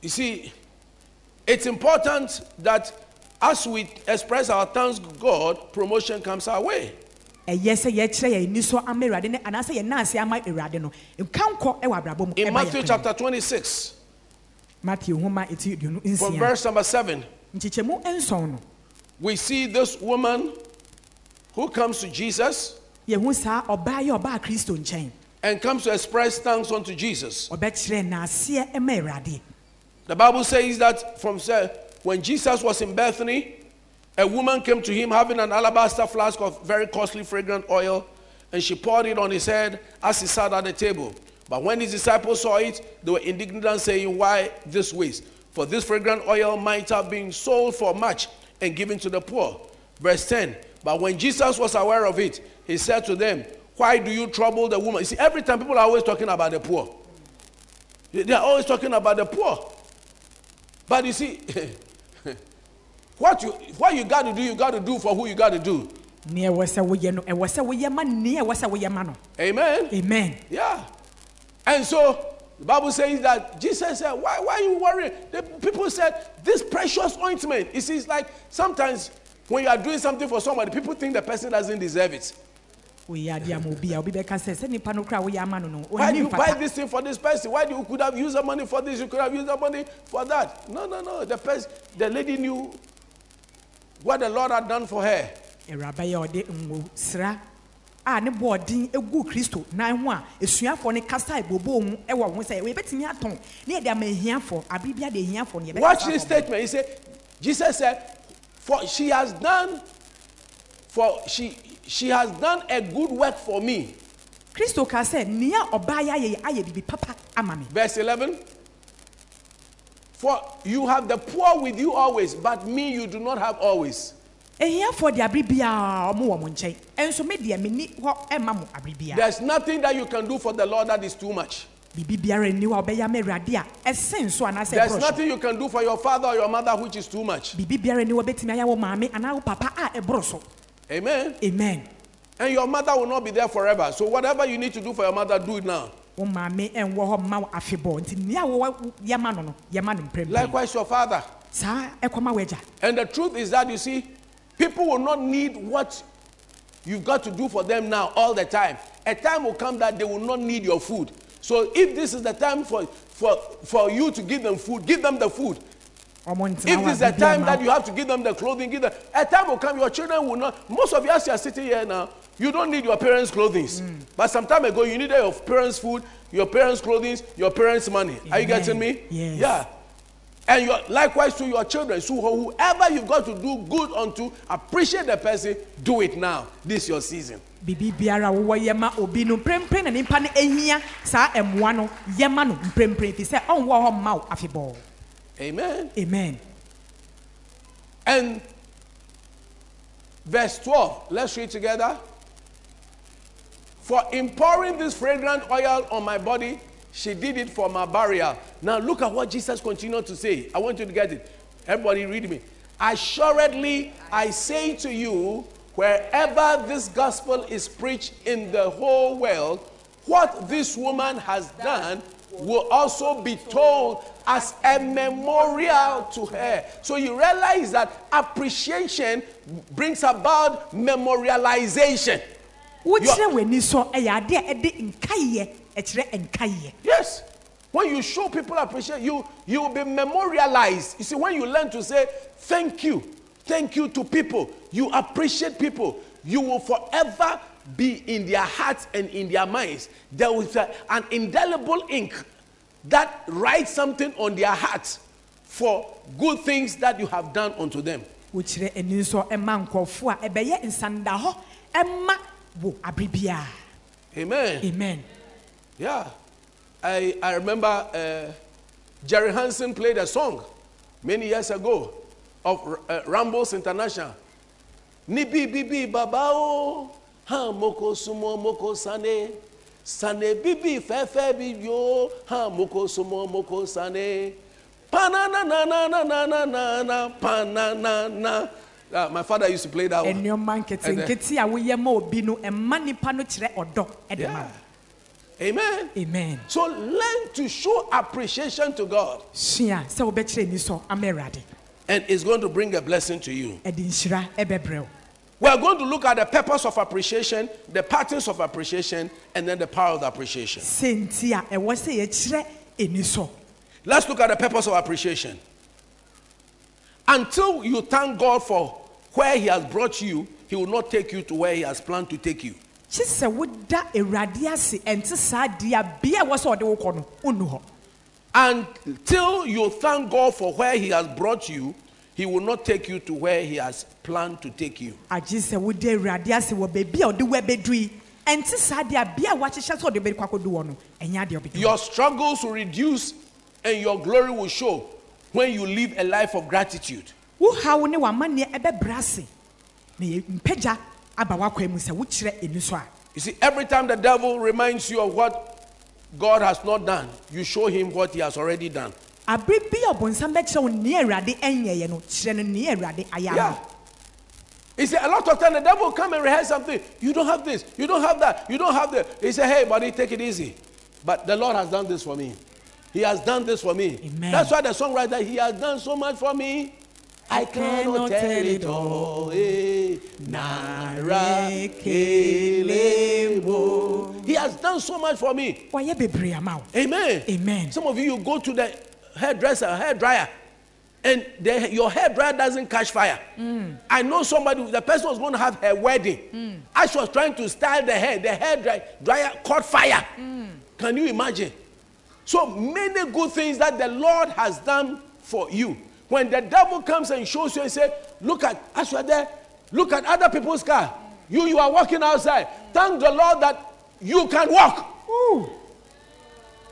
You see, it's important that as we express our thanks to God, promotion comes our way. ɛyɛ sɛ yɛkyerɛ yɛn ani so ama awurade no anaasɛ yɛn nan ase ama awurade no. Nkankɔ ɛwɔ abrabɔ mu In Matthew chapter 26, matthew nwoma ɛti aduonu from verse number 7, nkyekyɛmu nson no we see this woman who comes to Jesus yɛhu saa ɔbaa yɛ ɔbaa kristo nkyɛn and comes to express thanks unto Jesus. ɔbɛkyerɛ n'aseɛ ɛma awurade The Bible says that from when Jesus was in Bethany, a woman came to him having an alabaster flask of very costly fragrant oil, and she poured it on his head as he sat at the table. But when his disciples saw it, they were indignant, saying, Why this waste? for this fragrant oil might have been sold for much and giving to the poor. Verse 10 But when Jesus was aware of it, he said to them, Why do you trouble the woman? You see, every time people are always talking about the poor, they are always talking about the poor. But you see, *laughs* what you what you got to do, you got to do for who you got to do. nea ɛwɔ sɛ woyɛ no ɛwɔ sɛ woyɛ ma nea ɛwɔ sɛ woyɛ ma no Amen. amen Yeah. And so the Bible says that Jesus said, Why, why are you worrying? The people said, This precious ointment. See, it's like sometimes when you are doing something for somebody, people think the person doesn't deserve it. woyɛ adeɛ ama obi a obi bɛka sɛ sɛ nipa no kora woyɛ ama no no Why do you buy this thing for this person? Why do you could have used the money for this? You could have used the money for that. No, no, no. The person, the lady knew what the Lord had done for her. A ne bɔɔden egu kristo nan ho a esuafoɔ ne kasa ebobo mu ɛwɔ ho sɛ yɛbɛtumi atɔn ne yɛde ama ehiafoɔ abibia de ehiafoɔ ne yɛbɛka Watch saa this abɔ. statement. He said, Jesus said, For she has done, for she she has done a good work for me. kristo ka sɛ nea ɔbaa yɛ ayɛ yɛ ayɛ bibi papa ama me Verse 11. For you have the poor with you always, but me you do not have always. Ehiafoɔ de abiri biara ɔmo wɔ mo nkyɛn ɛnso me deɛ me ni hɔ ɛma mo abiri biara There's nothing that you can do for the Lord that is too much. bibi biara ni hɔ a ɔbɛyɛ ama a ɛsen so anaasɛ There's ɛborɔ so nothing you can do for your father or your mother which is too much. bibi biara ni hɔ bɛtumi ayɛ wɔ maame anaa papa a ɛborɔ so Amen. amen And your mother will not be there forever. So whatever you need to do for your mother, do it now. wo maame ɛnwɔ hɔ mma wo afebɔɔ nti nea wɔwɔ yɛma no no yɛma no mprɛmprɛm Likewise, your father. saa ɛkɔma w'agya And the truth is that you see, people will not need what you've got to do for them now all the time. A time will come that they will not need your food. So if this is the time for, for, for you to give them food, give them the food. If this is a the time that you have to give them the clothing, give them. A time will come, your children will not. Most of you, as you are sitting here now, you don't need your parents' clothing. But some time ago, you needed your parents' food, your parents' clothing, your parents' money. Are you getting me? Yes. Yeah. And your, likewise to your children. So whoever you've got to do good unto, appreciate the person, do it now. This is your season. biara wowɔ yɛma obi no mprɛmprɛm na nipa no ahia saa ɛmmoa no yɛma no mprɛmprɛm fi sɛ ɔnwɔ hɔ mma wo afebɔɔ Amen. amen And verse 12, let's read together. For in pouring this fragrant oil on my body, she did it for my barrier. Now look at what Jesus continued to say. I want you to get it. Everybody read me. Assuredly, I say to you, wherever this gospel is preached in the whole world, what this woman has done will also be told as a memorial to her. So you realize that appreciation brings about memorialization. Wokyerɛ w'ani so ɛyɛ adeɛ a ɛde nkayɛ ɛkyerɛ nkayɛ Yes. When you show people appreciation, you you will be memorialized. You see, when you learn to say thank you, thank you to people, you appreciate people, you will forever be in their hearts and in their minds. There is a- an indelible ink that writes something on their hearts for good things that you have done unto them. wokyerɛ ani so ɛma nkurɔfoɔ a ɛbɛyɛ nsanda hɔ ɛma wo biara Amen. amen Yeah. I, I remember uh, Jerry Hansen played a song many years ago of uh, Ramblers International. Ni bi bi bi baba o, ha moko sumo moko sane. Sane bi bi fe fe bi yo, ha moko sumo moko sane. Pana na na na na na na na na panana na uh, my father used to play that one. Yeah. Amen. Amen. So learn to show appreciation to God. And it's going to bring a blessing to you. We are going to look at the purpose of appreciation, the patterns of appreciation, and then the power of the appreciation. Let's look at the purpose of appreciation. Until you thank God for where He has brought you, He will not take you to where He has planned to take you. kye sɛ woda awurade ase ɛnte saa deɛ bea ɛwɔ sɛ ɔde wo no wonnu hɔ Until you thank God for where He has brought you, He will not take you to where He has planned to take you. agye sɛ woda awurade ase wɔ baabi a ɔde wo abɛduru yi ɛnte saa deɛ bea a wakyehyɛ sɛ ɔde bɛde kɔ akɔdu wɔ no ɛnyɛ adeɛ ɔbɛdi Your struggles will reduce and your glory will show when you live a life of gratitude. wo haw ne w'amanneɛ ɛbɛbrɛ ase na yɛ mpagya aba w'akwan mu sɛ wokyerɛ ɛni so a You see, every time the devil reminds you of what God has not done, you show him what he has already done. abere bi a ɔbɔnsam bɛkyerɛ wo nea awurade ɛnyɛeɛ no kyerɛ no nea awurade ayɛ Yeah. He said, a lot of time the devil will come and rehearse something. You don't have this, you don't have that, you don't have that. He said, hey, buddy, take it easy. But the Lord has done this for me. He has done this for me. Amen. That's why the songwriter, he has done so much for me. I cannot tell it all. Eh, He has done so much for me. wayɛ bebree ama wo Amen. Amen. Some of you, you go to the hairdresser, hair dryer, and the, your hair dryer doesn't catch fire. I know somebody, the person was going to have her wedding. As she was trying to style the hair, the hair dryer caught fire. Can you imagine? So many good things that the Lord has done for you. When the devil comes and shows you and say, look at, as you are there, look at other people's car. You, you are walking outside. Thank the Lord that you can walk.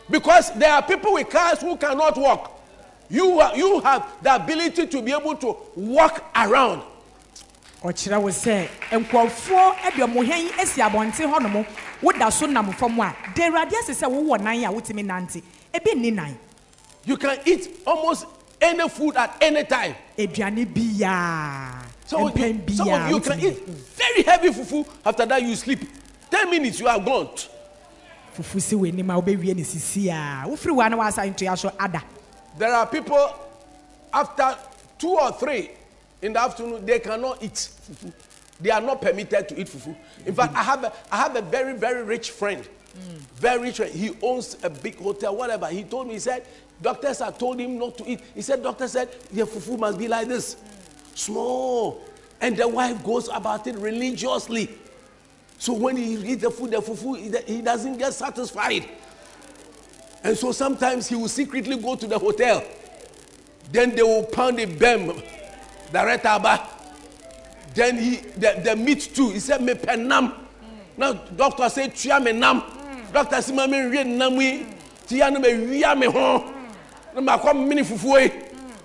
Because there are people with cars who cannot walk. You, are, you have the ability to be able to walk around. Ɔkyerɛ wo sɛ nkurɔfoɔ de ɔmo hɛn asi abɔnten hɔ nom woda so nam fam a da awurade ase sɛ wowɔ nan a wotumi nante ebi nni nan You can eat almost any food at any time. aduane biaa So mpɛn you, some of you can wotumi eat very heavy fufu. After that, you sleep. 10 minutes, you are gone. fufu si w'anim a wobɛwie ne sisi a wofiri wɔ a na waasa ntoa so ada There are people, after two or three in the afternoon, they cannot eat fufu. They are not permitted to eat fufu. In fact, I have a, I have a very, very rich friend. Very rich friend. He owns a big hotel, whatever. He told me, he said, doctors have told him not to eat. He said, doctor said, your fufu must be like this. Small. And the wife goes about it religiously. So when he eats the food, the fufu, he- doesn't get satisfied. And so sometimes he will secretly go to the hotel. Then they will pound a bem, the retaba. Then he, the, the meat too. He said, me penam. Now doctor said, tia me nam. Doctor said, me re nam we. Tia no me wia me ho. Na ma kwa mini fufu yi.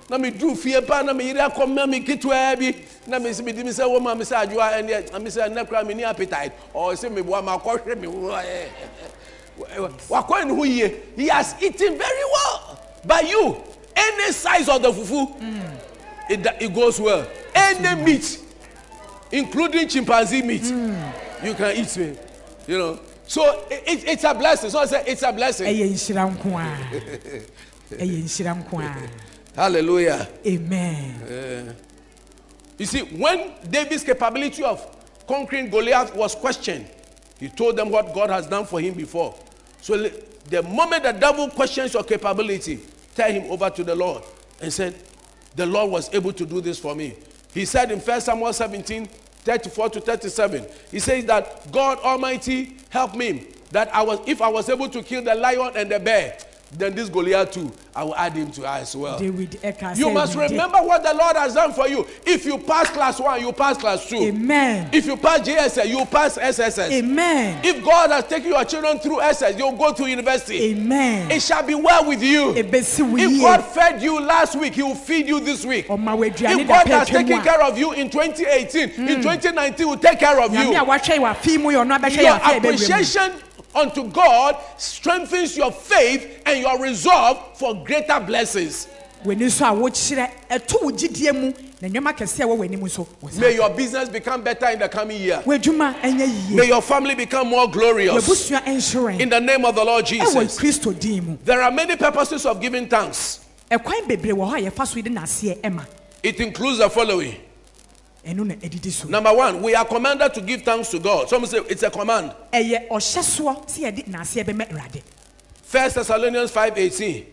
Na me du fie pa na me yire akọ ma me ketewa bi. Na me se me di me se wo ma me se adwoa ene me se na kra me ni appetite. Or say me boa ma kọ hwe me wo. eh. wakɔ ne ho yie he has eaten very well by you any size of the fufu it, it goes well. Any meat including chimpanzee meat hmm. you can eat me you know? So it, it, it's a blessing. So i say it's a blessing. Ɛyɛ nhyira nko a ɛyɛ *laughs* nhyira nko a hallelujah. Amen. Eh. You see when david's capability of conquering goliath was questioned he told them what god has done for him before. So the moment the devil questions your capability tell him over to the lord and said the lord was able to do this for me. He said in 1 samuel 17 34 to 37 he says that god almighty help me that i was if i was able to kill the lion and the bear then this goliath too i will add him to as well david you must remember what the Lord has done for you. If you pass class one, you pass class two. amen If you pass JSS, you pass SSS. amen If God has taken your children through SS, you'll go to university. amen It shall be well with you. If God fed you last week, He will feed you this week. If God has taken care of you in 2018, in 2019, He will take care of you. Your appreciation unto God strengthens your faith and your resolve for greater blessings. w'ani so a wokyerɛ ɛto wo gyidie mu na nneɛma kɛseɛ a ɛwɔ w'anim so wo sa May your business become better in the coming year. May your family become more glorious. In the name of the Lord Jesus. There are many purposes of giving thanks. ɛkwan bebree wɔ hɔ a yɛfa so de n'aseɛ ɛma It includes the following. Ɛno na ɛdidi so Number one, we are commanded to give thanks to God. Some say it's a command. ɛyɛ ɔhyɛ soɔ sɛ yɛde n'aseɛ bɛma awurade First Thessalonians 5:18.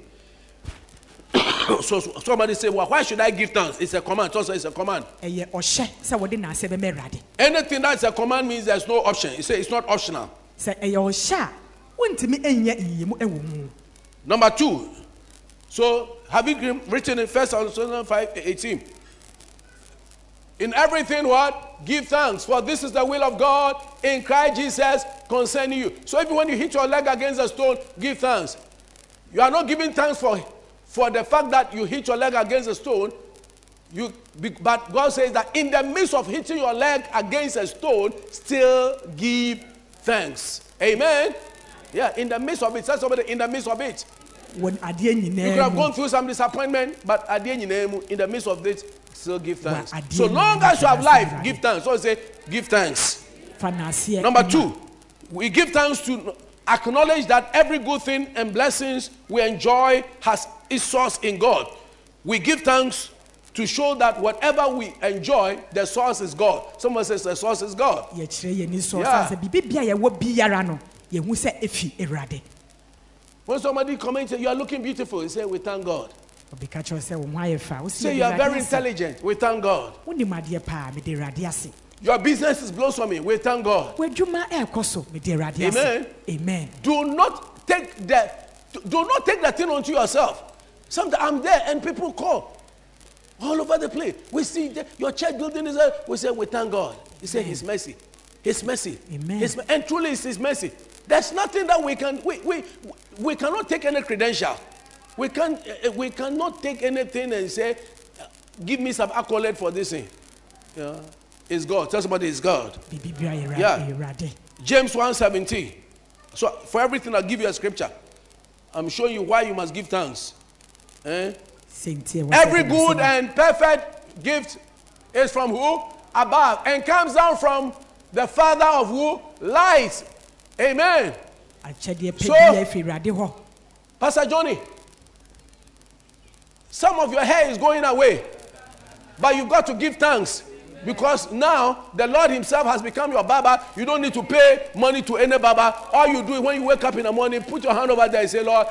so so somebody say, Well, why should I give thanks? It's a command. So it's a command. ɛyɛ ɔhyɛ sɛ wɔde n'aseɛ bɛma awurade Anything that's a command means there's no option. You say it's not optional. sɛ ɛyɛ ɔhyɛ a wontumi ɛnyɛ nyiyimu ɛwɔ mu Number two. So have you written in First Thessalonians 5:18? In everything, what? Give thanks, for this is the will of God in Christ Jesus concerning you. So even when you hit your leg against a stone, give thanks. You are not giving thanks for for the fact that you hit your leg against a stone. You, but God says that in the midst of hitting your leg against a stone, still give thanks. Amen. Yeah, in the midst of it. Tell somebody in the midst of it. adeɛ You could have gone through some disappointment, but at the end, in the midst of it, still give thanks. Well, at the So long as you have life, give thanks. So I say, give thanks. Number two, we give thanks to acknowledge that every good thing and blessings we enjoy has its source in God. We give thanks to show that whatever we enjoy, the source is God. Someone says the source is God. yɛkyerɛ yɛn ni sɔ Yeah. sɛ biribi bia yɛwɔ biara no yɛhu sɛ efi awurade When somebody comments, you are looking beautiful, you say, We thank God. Obi ka kyerɛ sɛ wɔn ho ayɛ fa wosi Say, You are very intelligent, we thank God. wonim adeɛ paa mede awurade ase Your business is blossoming, we thank God. w'adwuma ɛɛkɔ so mede awurade ase Amen. amen do not take the do not take that thing onto yourself. Sometimes I'm there and people call all over the place. We see the, your church building is there. We say we thank God. He said His mercy, His mercy, Amen. His, and truly it's His mercy. There's nothing that we can we we we cannot take any credential. We can uh, we cannot take anything and say, give me some accolade for this thing. Yeah. It's God. Tell somebody it's God. biribi bia yɛ Yeah. James 1:17. So for everything I'll give you a scripture. I'm showing you why you must give thanks. Eh? sɛntie wɔ sɛ Every good and perfect gift is from who? Above and comes down from the Father of who? Light. Amen. So- bia efi awurade hɔ Pastor Johnny, some of your hair is going away, but you've got to give thanks because now the Lord Himself has become your barber. You don't need to pay money to any barber. All you do is when you wake up in the morning, put your hand over there and say, Lord,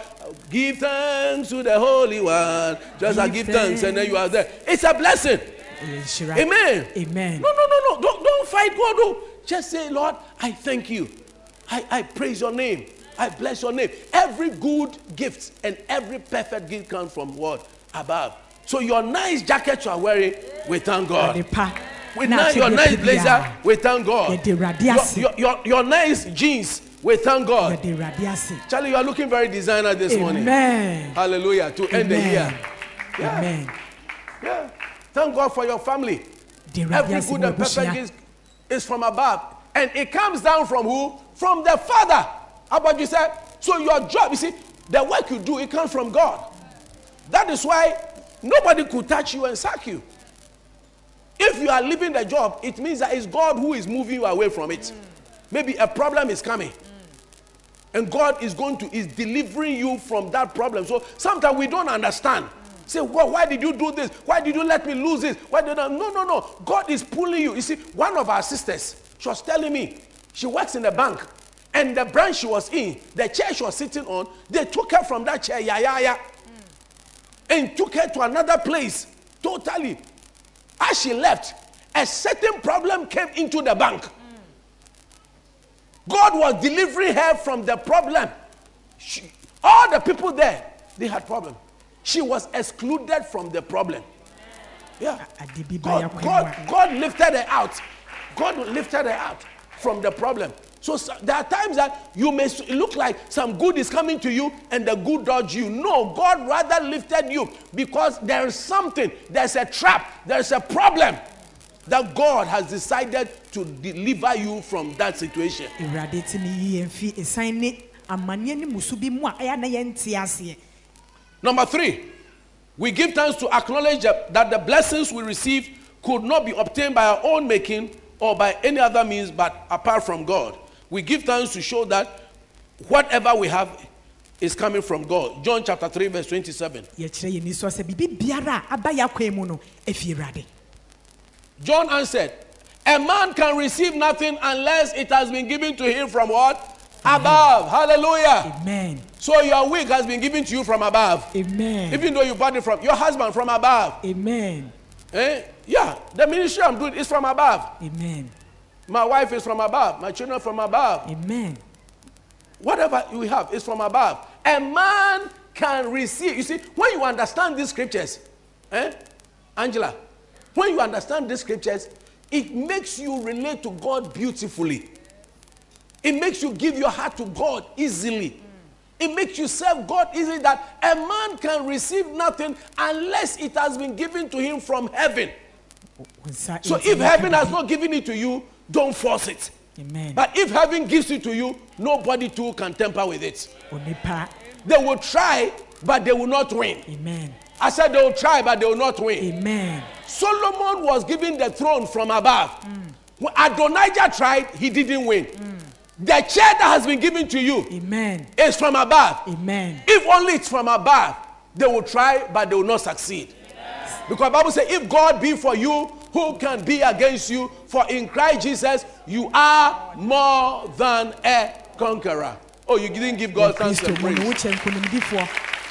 give thanks to the Holy One. Just like Give give thanks, and then you are there. It's a blessing. Amen. amen No, no, no, no. Don't, don't fight God. No. Just say, Lord, I thank you. I, I praise your name. I bless your name. Every good gift and every perfect gift comes from what? Above. So your nice jacket you are wearing, we thank God. With na your nice blazer, we thank God. Your, your, your, your nice jeans, we thank God. yɛde awurade ase Charlie, you are looking very designer this morning. amen Hallelujah. To end the year. amen amen Yeah. Thank God for your family. Every good and perfect gift is from above. And it comes down from who? From the Father. How about you say? So your job, you see, the work you do, it comes from God. That is why nobody could touch you and sack you. If you are leaving the job, it means that it's God who is moving you away from it. Maybe a problem is coming. And God is going to is delivering you from that problem. So sometimes we don't understand. Say, well, why did you do this? Why did you let me lose this? Why did I? No, no, no. God is pulling you. You see, one of our sisters, she was telling me, she works in a bank. And the branch she was in, the chair she was sitting on, they took her from that chair, yeah, yeah, yeah, and took her to another place totally. As she left, a certain problem came into the bank. God was delivering her from the problem. She- all the people there, they had problem. She was excluded from the problem. Yeah. ade bi ba God, God, God lifted her out. God lifted her out from the problem. So, so there are times that you may look like some good is coming to you and the good dodge you. No, God rather lifted you because there is something, there's a trap, there's a problem that God has decided to deliver you from that situation. awurade ti ne yi yɛn fi esan ne amanneɛ ne musu bi mu a ɛyɛ na yɛnte aseɛ Number three, we give thanks to acknowledge that the blessings we receive could not be obtained by our own making or by any other means but apart from God. We give thanks to show that whatever we have is coming from God. John chapter 3, verse 27. yɛkyerɛ yɛn ni sɔ sɛ biribi biara a aba yɛ akwan mu no efi awurade John answered, A man can receive nothing unless it has been given to him from what? Above. Hallelujah. amen So your wig has been given to you from above. amen Even though you bought it from your husband from above. amen Eh? Yeah, the ministry I'm doing is from above. amen My wife is from above. My children from above. amen Whatever you have is from above. A man can receive. You see, when you understand these scriptures, eh, Angela, when you understand these scriptures, it makes you relate to God beautifully. It makes you give your heart to God easily. It makes you serve God easily that a man can receive nothing unless it has been given to him from heaven. So if heaven has not given it to you, don't force it. Amen. But if heaven gives it to you, nobody too can tamper with it. onipa They will try, but they will not win. amen I said they will try, but they will not win. amen Solomon was given the throne from above. Mm. When Adonijah tried, he didn't win. Mm. The chair that has been given to you amen is from above. amen If only it's from above, they will try, but they will not succeed. Because Bible says, if God be for you, who can be against you? For in Christ Jesus, you are more than a conqueror. Oh, you didn't give God thanks and praise.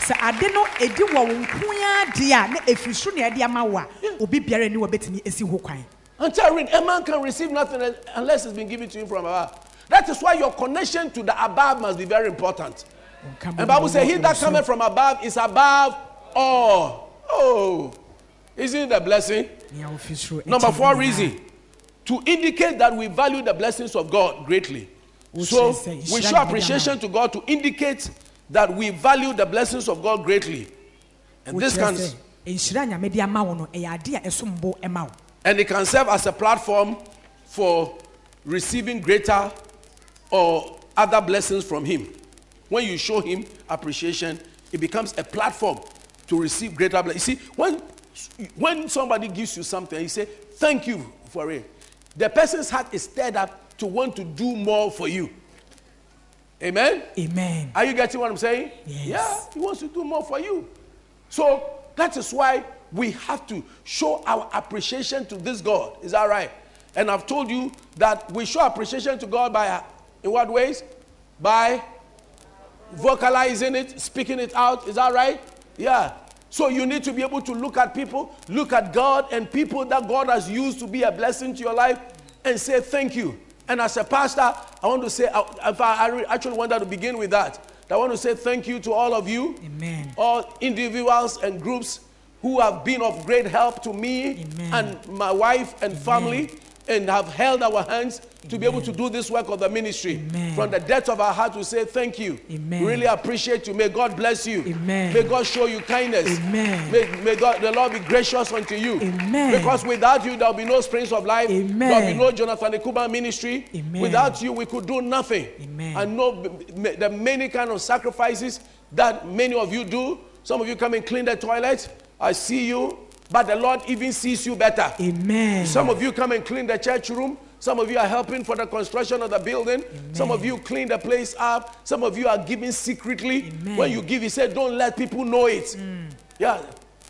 sɛ ade no ɛdi wɔ wo nko ara deɛ a na ɛfiri soro na ɛde ama wo a obi biara ni wɔbɛtumi asi ho kwan Until read, a man can receive nothing unless it's been given to him from above. That is why your connection to the above must be very important. And Bible wɔ says, He that so. cometh from above is above all. Oh, isn't it a blessing? Nea ɔfiri soro Number four reason to indicate that we value the blessings of God greatly. So uh, we show appreciation to God to indicate that we value the blessings of God greatly. And this can sɛ, nhyira nyame de ama wo no ɛyɛ ade a ɛsom bo ma wo and it can serve as a platform for receiving greater or other blessings from him. When you show him appreciation, it becomes a platform to receive greater blessings. You see, when when somebody gives you something, you say, Thank you for it. The person's heart is stirred up to want to do more for you. Amen. amen Are you getting what I'm saying? Yes. Yeah, he wants to do more for you. So that is why we have to show our appreciation to this God. Is that right? And I've told you that we show appreciation to God by in what ways? By vocalizing it, speaking it out. Is that right? Yeah. So you need to be able to look at people, look at God and people that God has used to be a blessing to your life and say thank you. And as a pastor, I want to say, I, I, actually wanted to begin with that. I want to say thank you to all of you, Amen. all individuals and groups who have been of great help to me Amen. and my wife and family and have held our hands to be able to do this work of the ministry. Amen. From the depth of our heart, we say thank you. Amen. We really appreciate you. May God bless you. Amen. May God show you kindness. Amen. May, may God, the Lord be gracious unto you. Amen. Because without you, there will be no springs of life. Amen. There will be no Jonathan Ikuba ministry. Amen. Without you, we could do nothing. Amen. I know b- b- the many kind of sacrifices that many of you do. Some of you come and clean the toilet. I see you. But the Lord even sees you better. amen Some of you come and clean the church room. Some of you are helping for the construction of the building. Some of you clean the place up. Some of you are giving secretly. Amen. When you give, you said, don't let people know it. Yeah.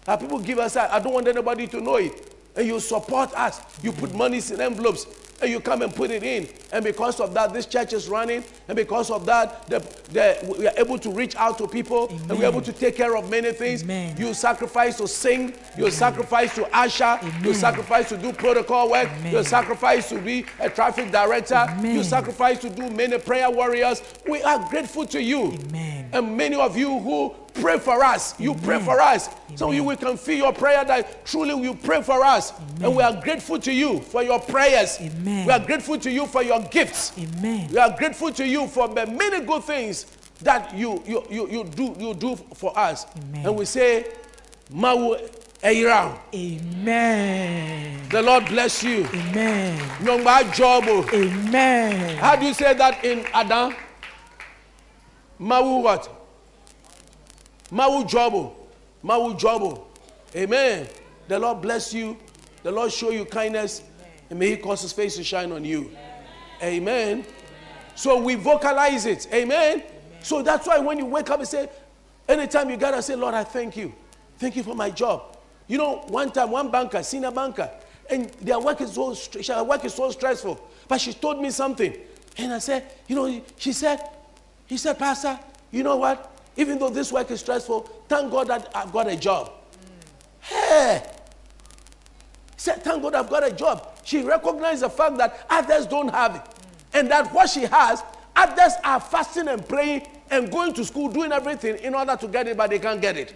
Uh, people give us, I don't want anybody to know it. And you support us. You put money in envelopes and you come and put it in. And because of that, this church is running. And because of that, the, the, we are able to reach out to people and we're able to take care of many things. Amen. You sacrifice to sing, you sacrifice to usher, you sacrifice to do protocol work, Amen. you sacrifice to be a traffic director, Amen. you sacrifice to do many prayer warriors. We are grateful to you. Amen. And many of you who pray for us, you pray for us. Of you, we can feel your prayer that truly you pray for us. And we are grateful to you for your prayers. Amen. We are grateful to you for your gifts. amen We are grateful to you for the many good things that you, you, you, you, do, you do for us. Amen. And we say, Mawu Eira. amen The Lord bless you. amen amen How do you say that in Adam? Mawu what? Mawu Jobo. Mawu Jobo. Amen. The Lord bless you. The Lord show you kindness. And may He cause His face to shine on you. Amen. So we vocalize it. Amen. So that's why when you wake up and say, anytime you gotta say, Lord, I thank you. Thank you for my job. You know, one time, one banker, senior banker, and their work is so their work is so stressful. But she told me something. And I said, you know, she said, he said, Pastor, you know what? Even though this work is stressful, thank God that I've got a job. Hey! He said, Thank God I've got a job. She recognized the fact that others don't have it. And that what she has, others are fasting and praying and going to school, doing everything in order to get it, but they can't get it.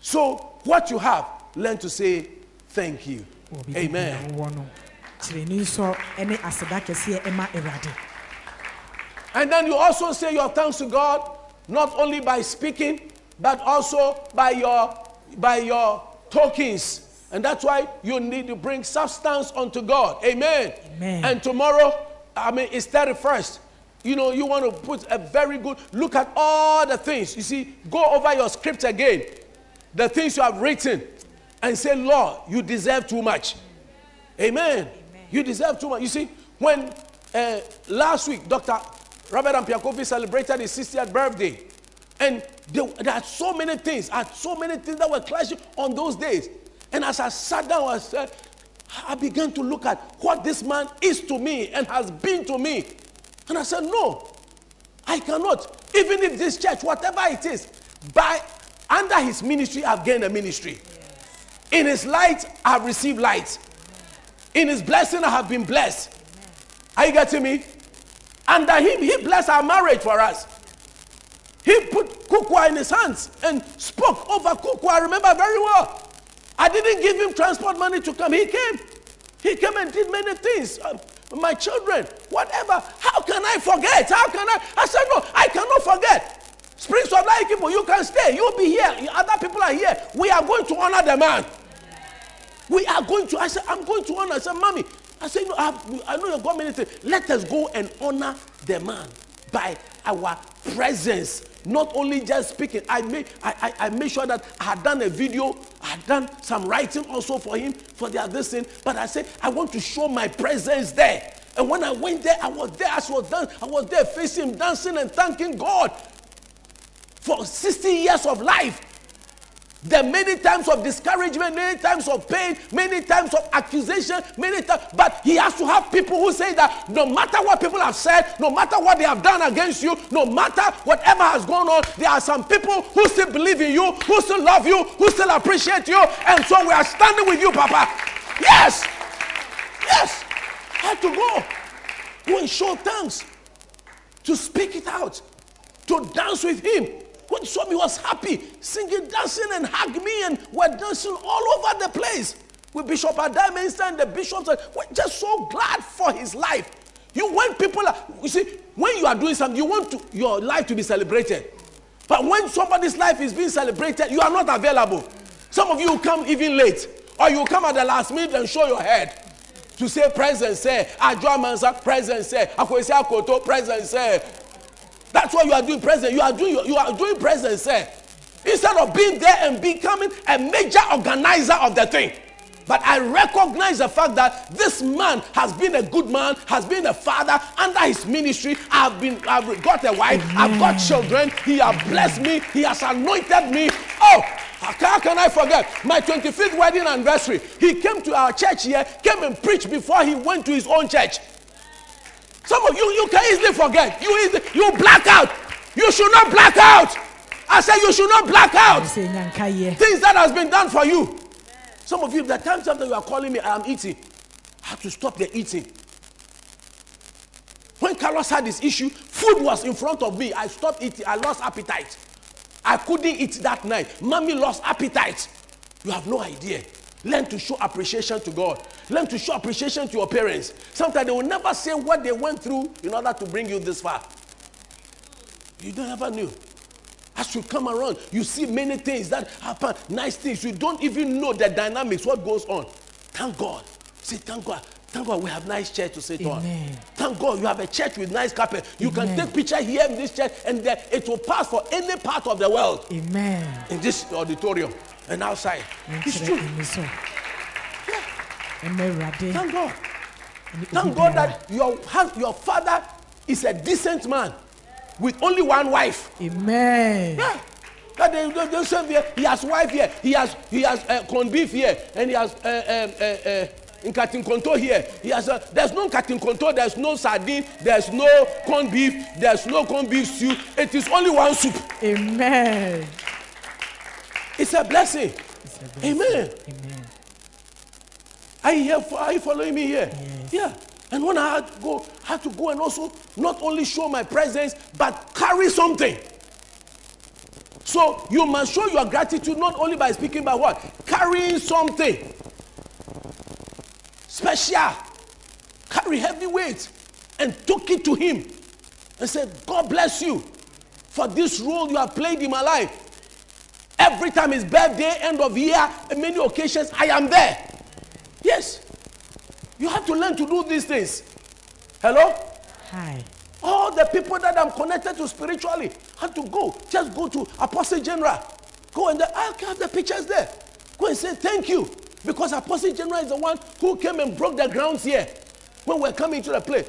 So, what you have, learn to say thank you. Amen. biara wɔ no kyerɛ ni nsɔ ne aseda kɛseɛ ɛma awurade And then you also say your thanks to God, not only by speaking, but also by your by your tokens. And that's why you need to bring substance unto God. Amen. Amen. And tomorrow, I mean, it's 31st. You know, you want to put a very good look at all the things. You see, go over your script again, the things you have written, and say, Lord, you deserve too much. Amen. You deserve too much. You see, when uh, last week Dr. Robert Ampiakovi celebrated his 60th birthday, and there, there are so many things, are so many things that were clashing on those days. And as I sat down, I said, I began to look at what this man is to me and has been to me. And I said, No, I cannot. Even if this church, whatever it is, by under his ministry, I've gained a ministry. In his light, I've received light. In his blessing, I have been blessed. Are you getting me? Under him, he blessed our marriage for us. He put Kukwa in his hands and spoke over Kukwa. I remember very well. I didn't give him transport money to come. He came. He came and did many things. Um, my children, whatever. How can I forget? How can I? I said, no, I cannot forget. Springs of life people, you can stay. You'll be here. Other people are here. We are going to honor the man. We are going to. I said, I'm going to honor. I said, Mommy, I said, I, I know many things. Let us go and honor the man by our presence. Not only just speaking. I made, I, I, I made sure that I had done a video, I had done some writing also for him for the other thing. But I said, I want to show my presence there. And when I went there, I was there as was done. I was there facing him, dancing and thanking God for 60 years of life. There are many times of discouragement, many times of pain, many times of accusation, many times. But he has to have people who say that no matter what people have said, no matter what they have done against you, no matter whatever has gone on, there are some people who still believe in you, who still love you, who still appreciate you. And so we are standing with you, Papa. Yes. Yes. I had to go. Go and show thanks. To speak it out. To dance with him. When he was happy, singing, dancing, and hugged me, and we're dancing all over the place. With Bishop Adai and the bishops, we're just so glad for his life. You when people you see, when you are doing something, you want to, your life to be celebrated. But when somebody's life is being celebrated, you are not available. Some of you come even late, or you come at the last minute and show your head to say presence, say Ajwa Mansa, presence, say Akwesi Akoto, presence, say that's what you are doing present. You are doing you are doing present, sir. Instead of being there and becoming a major organizer of the thing. But I recognize the fact that this man has been a good man, has been a father under his ministry. I've been I've got a wife, I've got children. He has blessed me, he has anointed me. Oh, how can I forget my 25th wedding anniversary? He came to our church here, came and preached before he went to his own church. Some of you, you can easily forget. You easily, you black out. You should not black out. I said you should not black out. Things that has been done for you. Some of you, the times after you are calling me, I am eating. I have to stop the eating. When Carlos had this issue, food was in front of me. I stopped eating. I lost appetite. I couldn't eat that night. Mommy lost appetite. You have no idea. Learn to show appreciation to God. Learn to show appreciation to your parents. Sometimes they will never say what they went through in order to bring you this far. You don't ever knew. As you come around, you see many things that happen, nice things. You don't even know the dynamics, what goes on. Thank God. Say, thank God. Thank God we have nice church to sit on. Thank God you have a church with nice carpet. You Amen. can take picture here in this church and then it will pass for any part of the world. Amen. In this auditorium and outside. It's true. Yeah. Thank God. Thank God that your, your father is a decent man with only one wife. Amen. Yeah. That they, they, they say here, he has wife here, he has he has uh, corned beef here, and he has uh, uh, uh, uh, Nkatinkonto here. He has uh, there's no Nkatinkonto, there's no sardine, there's no corned beef, there's no corned beef stew. It is only one soup. Amen. It's a blessing. It's a blessing. Amen. Amen. Are you here? For, are you following me here? Yes. Yeah. And when I had to go, I had to go and also not only show my presence, but carry something. So you must show your gratitude not only by speaking, but what? Carrying something. Special. Carry heavy weight and took it to him. and said, God bless you for this role you have played in my life. Every time it's birthday, end of year, many occasions, I am there. Yes. You have to learn to do these things. Hello? Hi. All the people that I'm connected to spiritually have to go. Just go to Apostle General. Go and I have the pictures there. Go and say thank you. Because Apostle General is the one who came and broke the grounds here when we're coming to the place.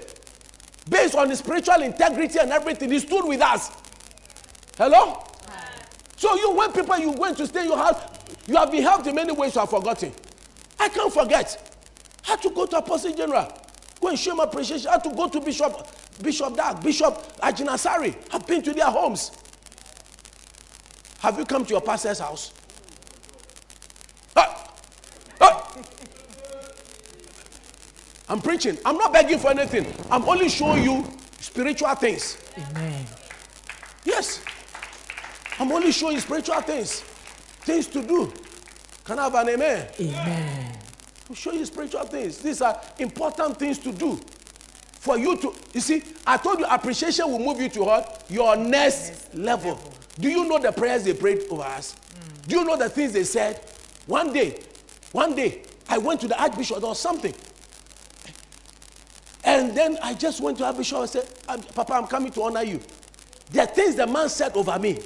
Based on his spiritual integrity and everything, he stood with us. Hello? So you, when people you went to stay in your house, you have been helped in many ways you have forgotten. I can't forget. I had to go to Apostle General. Go and show my appreciation. I had to go to Bishop Bishop Dag, Bishop Ajinasari. I've been to their homes. Have you come to your pastor's house? Ah! Ah! I'm preaching. I'm not begging for anything. I'm only showing you spiritual things. Amen. Yes. I'm only showing spiritual things. Things to do. Can I have an amen? Amen. I'm showing you spiritual things. These are important things to do. For you to, you see, I told you appreciation will move you to what? Your next, level. Do you know the prayers they prayed over us? Do you know the things they said? One day, one day, I went to the Archbishop or something. And then I just went to Archbishop and said, "Um, Papa, I'm coming to honor you. The things the man said over me,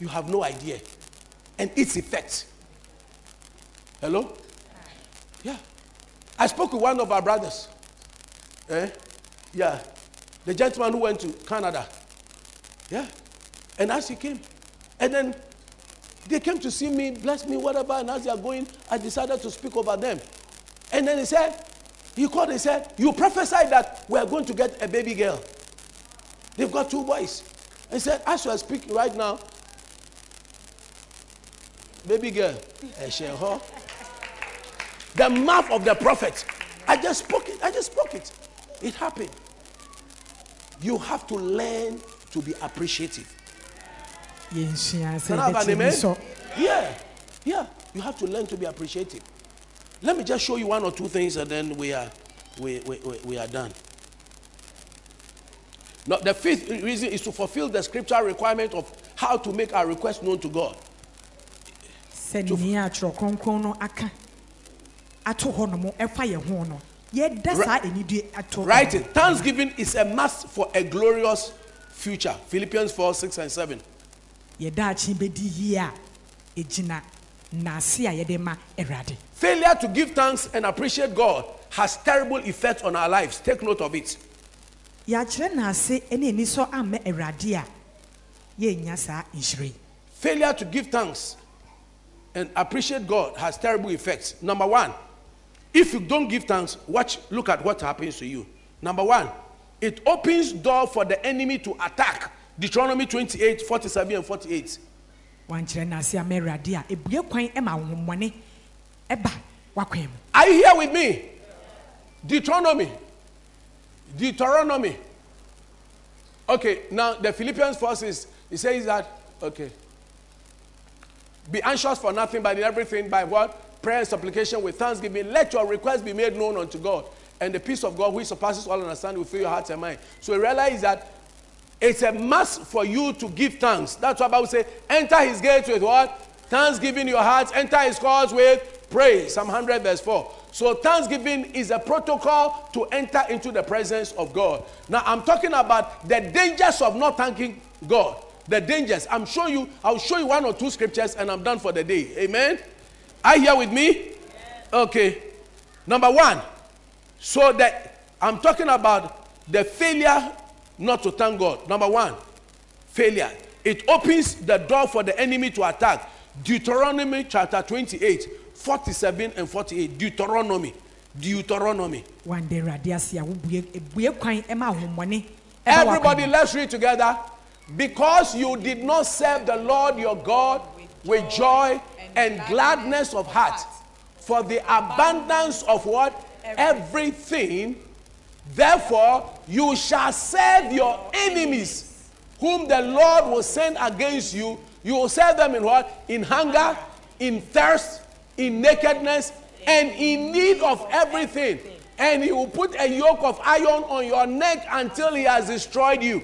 you have no idea. And its effect. Hello? Yeah. I spoke with one of our brothers. Eh? Yeah. The gentleman who went to Canada. Yeah. And as he came, and then they came to see me, bless me, whatever, and as they are going, I decided to speak over them. And then he said, he called and said, You prophesied that we are going to get a baby girl. They've got two boys. He said, As you are speaking right now, baby girl, the mouth of the prophet. I just spoke it. I just spoke it. It happened. You have to learn to be appreciative. Can I have an amen? Yeah, yeah. You have to learn to be appreciative. Let me just show you one or two things, and then we are we, we, we, we are done. Now, the fifth reason is to fulfill the scriptural requirement of how to make our request known to God. Sɛ nea atwerɛ kronkron no aka ato hɔ nom ɛfa yɛn ho no yɛda saa anidie ato hɔ Right? Thanksgiving is a must for a glorious future. Philippians 4 6 and 7. yɛda akye bɛdi yie a ɛgyina naase a yɛde ma awurade Failure to give thanks and appreciate God has terrible effects on our lives. Take note of it. yɛakyerɛ naase ne ani sɔ amma awurade a yɛnnya saa nhyire. Failure to give thanks and appreciate God has terrible effects. Number one, if you don't give thanks, watch, look at what happens to you. Number one, it opens door for the enemy to attack. Deuteronomy 28, 47 and 48. wankyerɛ naase ama awurade a ebue kwan ma ahohommɔne ɛba wakwan mu Are you here with me? Deuteronomy. Deuteronomy. Okay, now the Philippians forces, it says that, okay. Be anxious for nothing, but in everything, by what? Prayer and supplication with thanksgiving. Let your requests be made known unto God. And the peace of God, which surpasses all understanding, will fill your hearts and mind. So realize that it's a must for you to give thanks. That's what Bible says. Enter his gates with what? Thanksgiving your hearts. Enter his courts with praise. Psalm 100 verse 4. So thanksgiving is a protocol to enter into the presence of God. Now I'm talking about the dangers of not thanking God. The dangers. I'm showing you, I'll show you one or two scriptures and I'm done for the day. Amen. Are you here with me? Okay. Number one. So that I'm talking about the failure not to thank God. Number one, failure. It opens the door for the enemy to attack. Deuteronomy chapter 28, 47 and 48. Deuteronomy. Deuteronomy. wande awurade ase a wobue ebue kwan ma ahohommɔne ɛba Everybody, let's read together. Because you did not serve the Lord your God with joy and gladness of heart, for the abundance of what? Everything. Therefore, you shall serve your enemies, whom the Lord will send against you. You will serve them in what? In hunger, in thirst, in nakedness, and in need of everything. and he will put a yoke of iron on your neck until he has destroyed you.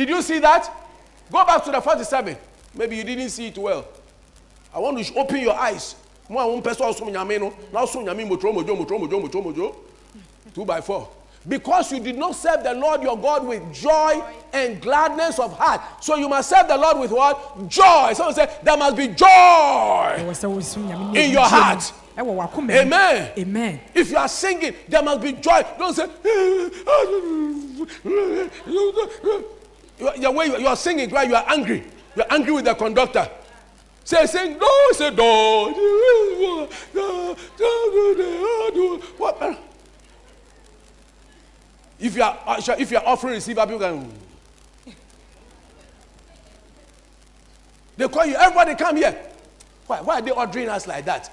Did you see that? Go back to the 47. Maybe you didn't see it well. I want to open your eyes. Mo àwọn mpẹ sọ ọsùn nyàmé no nyàmé two by four. Because you did not serve the Lord your God with joy and gladness of heart. So you must serve the Lord with what? Joy. Someone say, there must be joy. ɛwɔ sɛ wosu nyame ne In your heart. ɛwɔ wakoma mu. Amen. amen If you are singing, there must be joy. Don't say, you are, way you are singing, right? You are angry. You are angry with the conductor. Say, sing, no, say, no. What? If you are if you are offering receiver, people can. They call you. Everybody come here. Why? Why are they ordering us like that?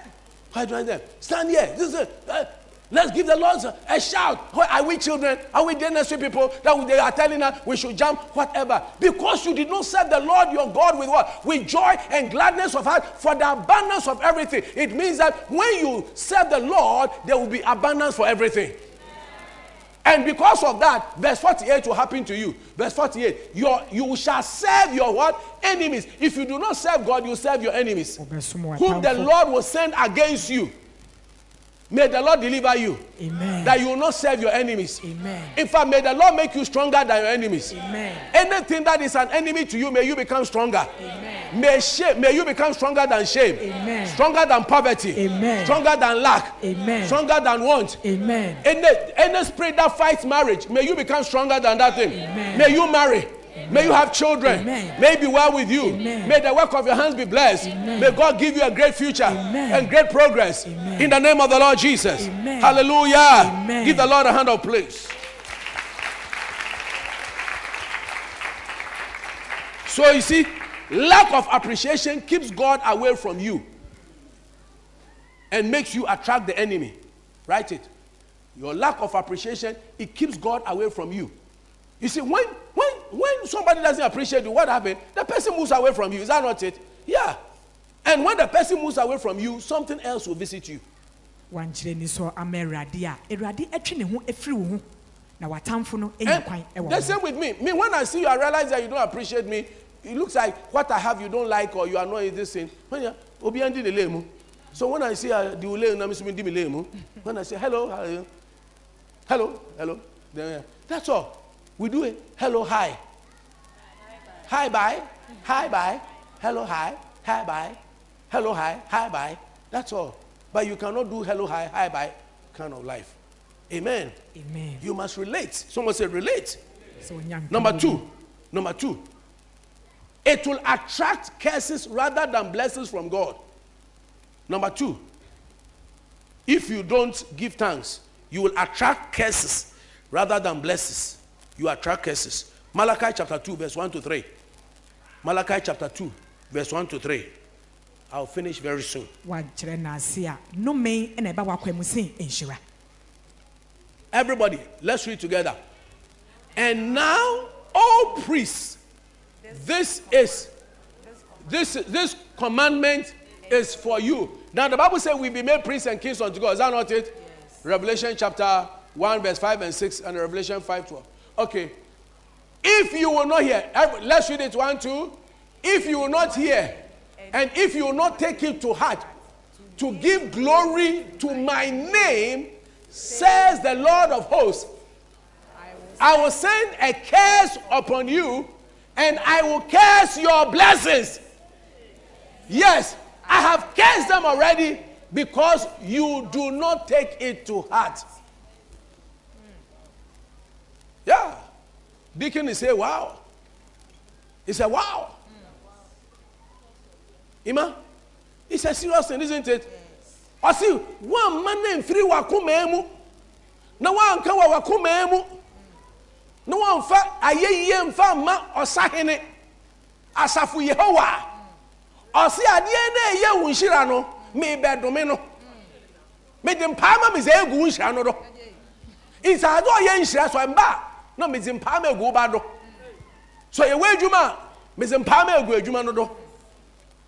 Why do them? Stand here. This is, uh, let's give the Lord a shout. Are we children? Are we dynasty people that they are telling us we should jump? Whatever. Because you did not serve the Lord your God with what? With joy and gladness of heart for the abundance of everything. It means that when you serve the Lord, there will be abundance for everything. And because of that, verse 48 will happen to you. Verse 48, your, you shall serve your what? Enemies. If you do not serve God, you serve your enemies. Whom the. Lord will send against you. May the Lord deliver you. Amen. That you will not serve your enemies. Amen. In fact, may the Lord make you stronger than your enemies. Amen. Anything that is an enemy to you, may you become stronger. Amen. May shame, may you become stronger than shame. Amen. Stronger than poverty. Amen. Stronger than lack. Amen. Stronger than want. amen Any, any spirit that fights marriage, may you become stronger than that thing. Amen. May you marry. May you have children. Amen. May it be well with you. Amen. May the work of your hands be blessed. Amen. May God give you a great future Amen. and great progress. Amen. In the name of the Lord Jesus. Amen. Hallelujah. Amen. Give the Lord a hand of praise. So you see, lack of appreciation keeps God away from you and makes you attract the enemy. Write it. Your lack of appreciation, it keeps God away from you. You see, when when when somebody doesn't appreciate you, what happens? The person moves away from you. Is that not it? Yeah. And when the person moves away from you, something else will visit you. wankyerɛ ni so ama awurade a awurade atwe ne ho afiri wo ho na watamfo no anya kwan ɛwɔ the same with me. Me, when I see you, I realize that you don't appreciate me. It looks like what I have you don't like or you are not in this thing. When you obi andi ne lemu. So when I see uh, the ule na misumi di mi lemu. When I say hello, how are you? Hello, hello. Then, uh, that's all. We do it. Hello, hi. Hi, bye. Hi, bye. Hello, hi. Hi, bye. Hello, hi. Hi, bye. That's all. But you cannot do hello, hi, hi, bye kind of life. Amen. amen You must relate. Someone said relate. nkwa Number two. Number two. It will attract curses rather than blessings from God. Number two. If you don't give thanks, you will attract curses rather than blessings. You attract curses. Malachi chapter 2, verse 1 to 3. Malachi chapter 2, verse 1 to 3. I'll finish very soon. wankyerɛ n'ase a nnome ɛna ɛba wakɔ mu sen nhyira Everybody, let's read together. And now, all priests, this is this this commandment is for you. Now the Bible says we be made priests and kings unto God. Is that not it? Revelation chapter 1, verse 5 and 6, and Revelation 5 12. Okay. If you will not hear, let's read it one, two. If you will not hear, and if you will not take it to heart, to give glory to my name, says the Lord of hosts, I will send a curse upon you, and I will curse your blessings. Yes, I have cursed them already because you do not take it to heart. Yeah. Deacon is say, wow. He said, wow. Ima, it's a serious thing, isn't it? I see one man named Free Wakumemu. Na one can Wakumemu. No one fa aye ye mfa ma ɔsahene asafo yehowa ɔse adeɛ na ɛyɛ wo nhyira no mebɛdome no mede mpaa ma me sɛ ɛgu wo nhyira no do nsaade ɔyɛ nhyira so ɛmba a na mede mpaa ma ɛgu wo ba do. So yɛwɔ adwuma a mede mpaa ma ɛgu adwuma no do.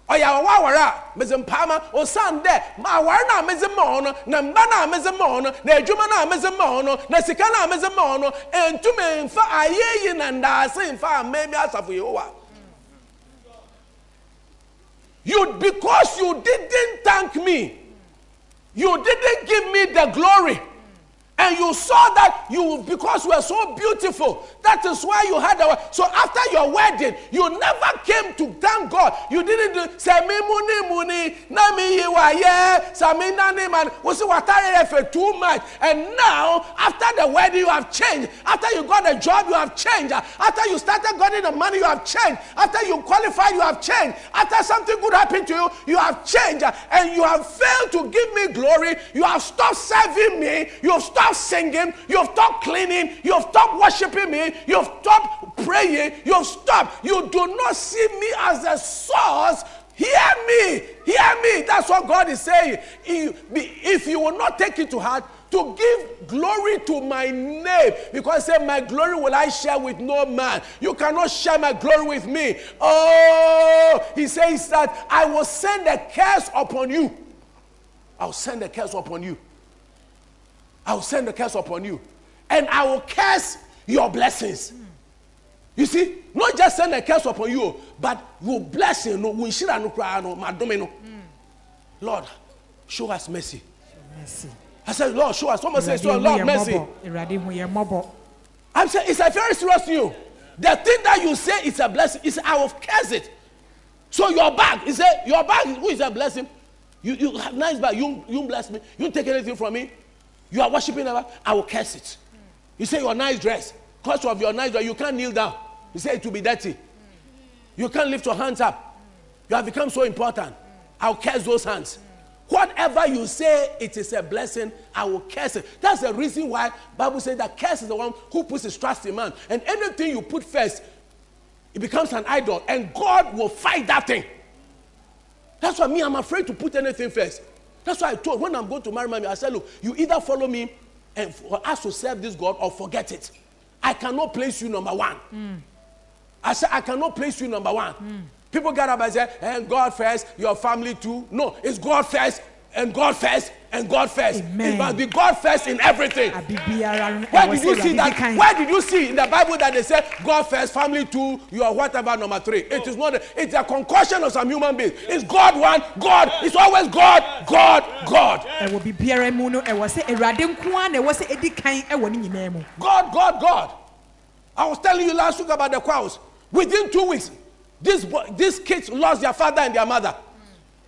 Ɔyɛ awɔ awɔre a meze mpaama osan dɛ ma awɔre na meze ma ɔno na mba na meze ma ɔno na adwuma na meze ma ɔno na sika na meze ma ɔno ntumi nfa ayeyi na ndaase nfa amemi asafo yehowa. You because you didn't thank me you didn't give me the glory and you saw that you because you were so beautiful that is why you had a so after your wedding you never came to thank god. You didn't do say me muni muni na me ye wa ye sami nani man. We see what I for too much. And now after the wedding you have changed. After you got a job you have changed. After you started getting the money you have changed. After you qualified you have changed. After something good happened to you you have changed. And you have failed to give me glory. You have stopped serving me. You have stopped singing you have stopped cleaning you have stopped worshiping me you have stopped praying you have stopped. You do not see me as a source. Hear me hear me. That's what god is saying. If, if you will not take it to heart to give glory to my name. Because say my glory will i share with no man. You cannot share my glory with me. Oh he says that i will send a curse upon you. I'll send a curse upon you i'll send a curse upon you. And i will curse your blessings. You see not just send a curse upon you but your blessing no will shira no cry no madome no. Lord show us mercy. Mercy. I said lord show us. Someone says lord mercy. i'm saying it's a very serious news. The thing that you say is a blessing is i will curse it. So your bag he say your bag who is a blessing? You you have nice bag you you bless me. You take anything from me you are worshiping never i will curse it. You say your nice dress because of your nice dress you can't kneel down. You say it will be dirty. You can't lift your hands up. You have become so important. I'll curse those hands. Whatever you say it is a blessing. I will curse it. That's the reason why bible says that curse is the one who puts his trust in man. And anything you put first it becomes an idol. And god will fight that thing. That's why me i'm afraid to put anything first that's why i told when i'm going to marry mommy i said look you either follow me and for us to serve this god or forget it i cannot place you number one hmm. I said, I cannot place you number one. Hmm. People get up and say, and God first, your family too. No, it's God first, and God first, and God first. Amen. It must be God first in everything. Where did you see that? Where did you see in the Bible that they say God first, family two, you are whatever number three? It is not. A, it's a concoction of some human beings. It's God one, God. It's always God, God, God, God, God, God. I was telling you last week about the cows. Within two weeks, this boy, these kids lost their father and their mother.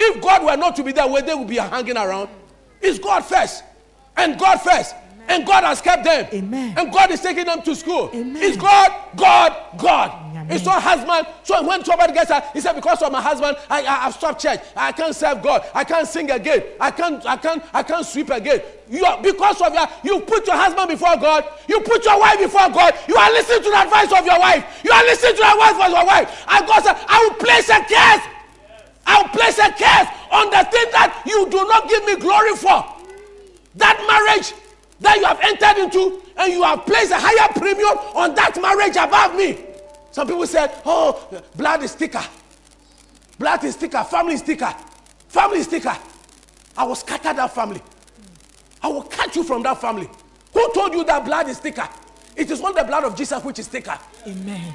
If God were not to be there, where they would be hanging around. It's God first, and God first, and God has kept them. Amen. And God is taking them to school. Amen. It's God, God, God. Amen. It's not husband. So when somebody gets out, he said, because of my husband, I, I, I've stopped church. I can't serve God. I can't sing again. I can't, I can't, I can't sweep again. You are, because of your, you put your husband before God. You put your wife before God. You are listening to the advice of your wife. You are listening to the advice of your wife. And God said, I will place a curse. I will place a curse on the thing that you do not give me glory for. That marriage that you have entered into, and you have placed a higher premium on that marriage above me. Some people said, Oh, blood is thicker. Blood is thicker. Family is thicker. Family is thicker. I will scatter that family. I will cut you from that family. Who told you that blood is thicker? It is not the blood of Jesus which is thicker. amen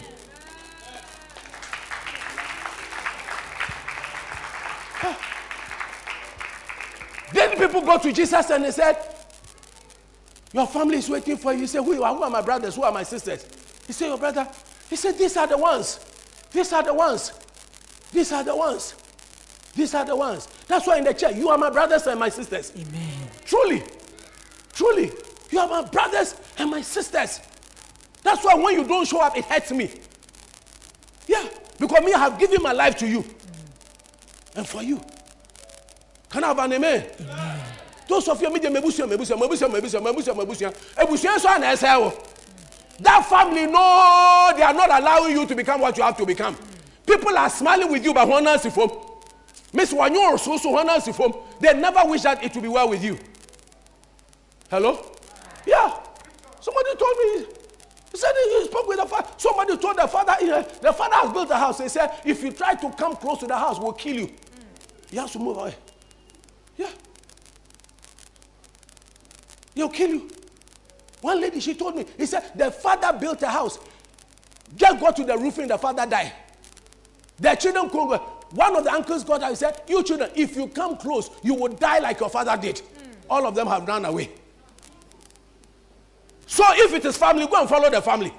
Then people go to Jesus and they said, Your family is waiting for you. He said, Who, you are? Who are my brothers? Who are my sisters? He said, Your brother. He said, These are the ones. These are the ones. These are the ones. These are the ones. That's why in the church, you are my brothers and my sisters. amen Truly. Truly. You are my brothers and my sisters. That's why when you don't show up, it hurts me. Yeah. Because me, I have given my life to you. And for you. Can I have an amen? Those of you, me, mebusia, mebusia, mebusia, mebusia, mebusia, mebusia. Ebusia so na ese. That family, no, they are not allowing you to become what you have to become. People are smiling with you, but one else from. Miss Wanyo so so one else from. They never wish that it will be well with you. Hello? Yeah. Somebody told me. He said he spoke with the father. Somebody told the father, the father has built a house. He said, if you try to come close to the house, we'll kill you. He has to move away. Yeah. He'll kill you. One lady, she told me, he said, the father built a house. Just got to the roofing, the father died. The children couldn't go. One of the uncles got out and said, You children, if you come close, you will die like your father did. Hmm. All of them have run away. So if it is family, go and follow the family.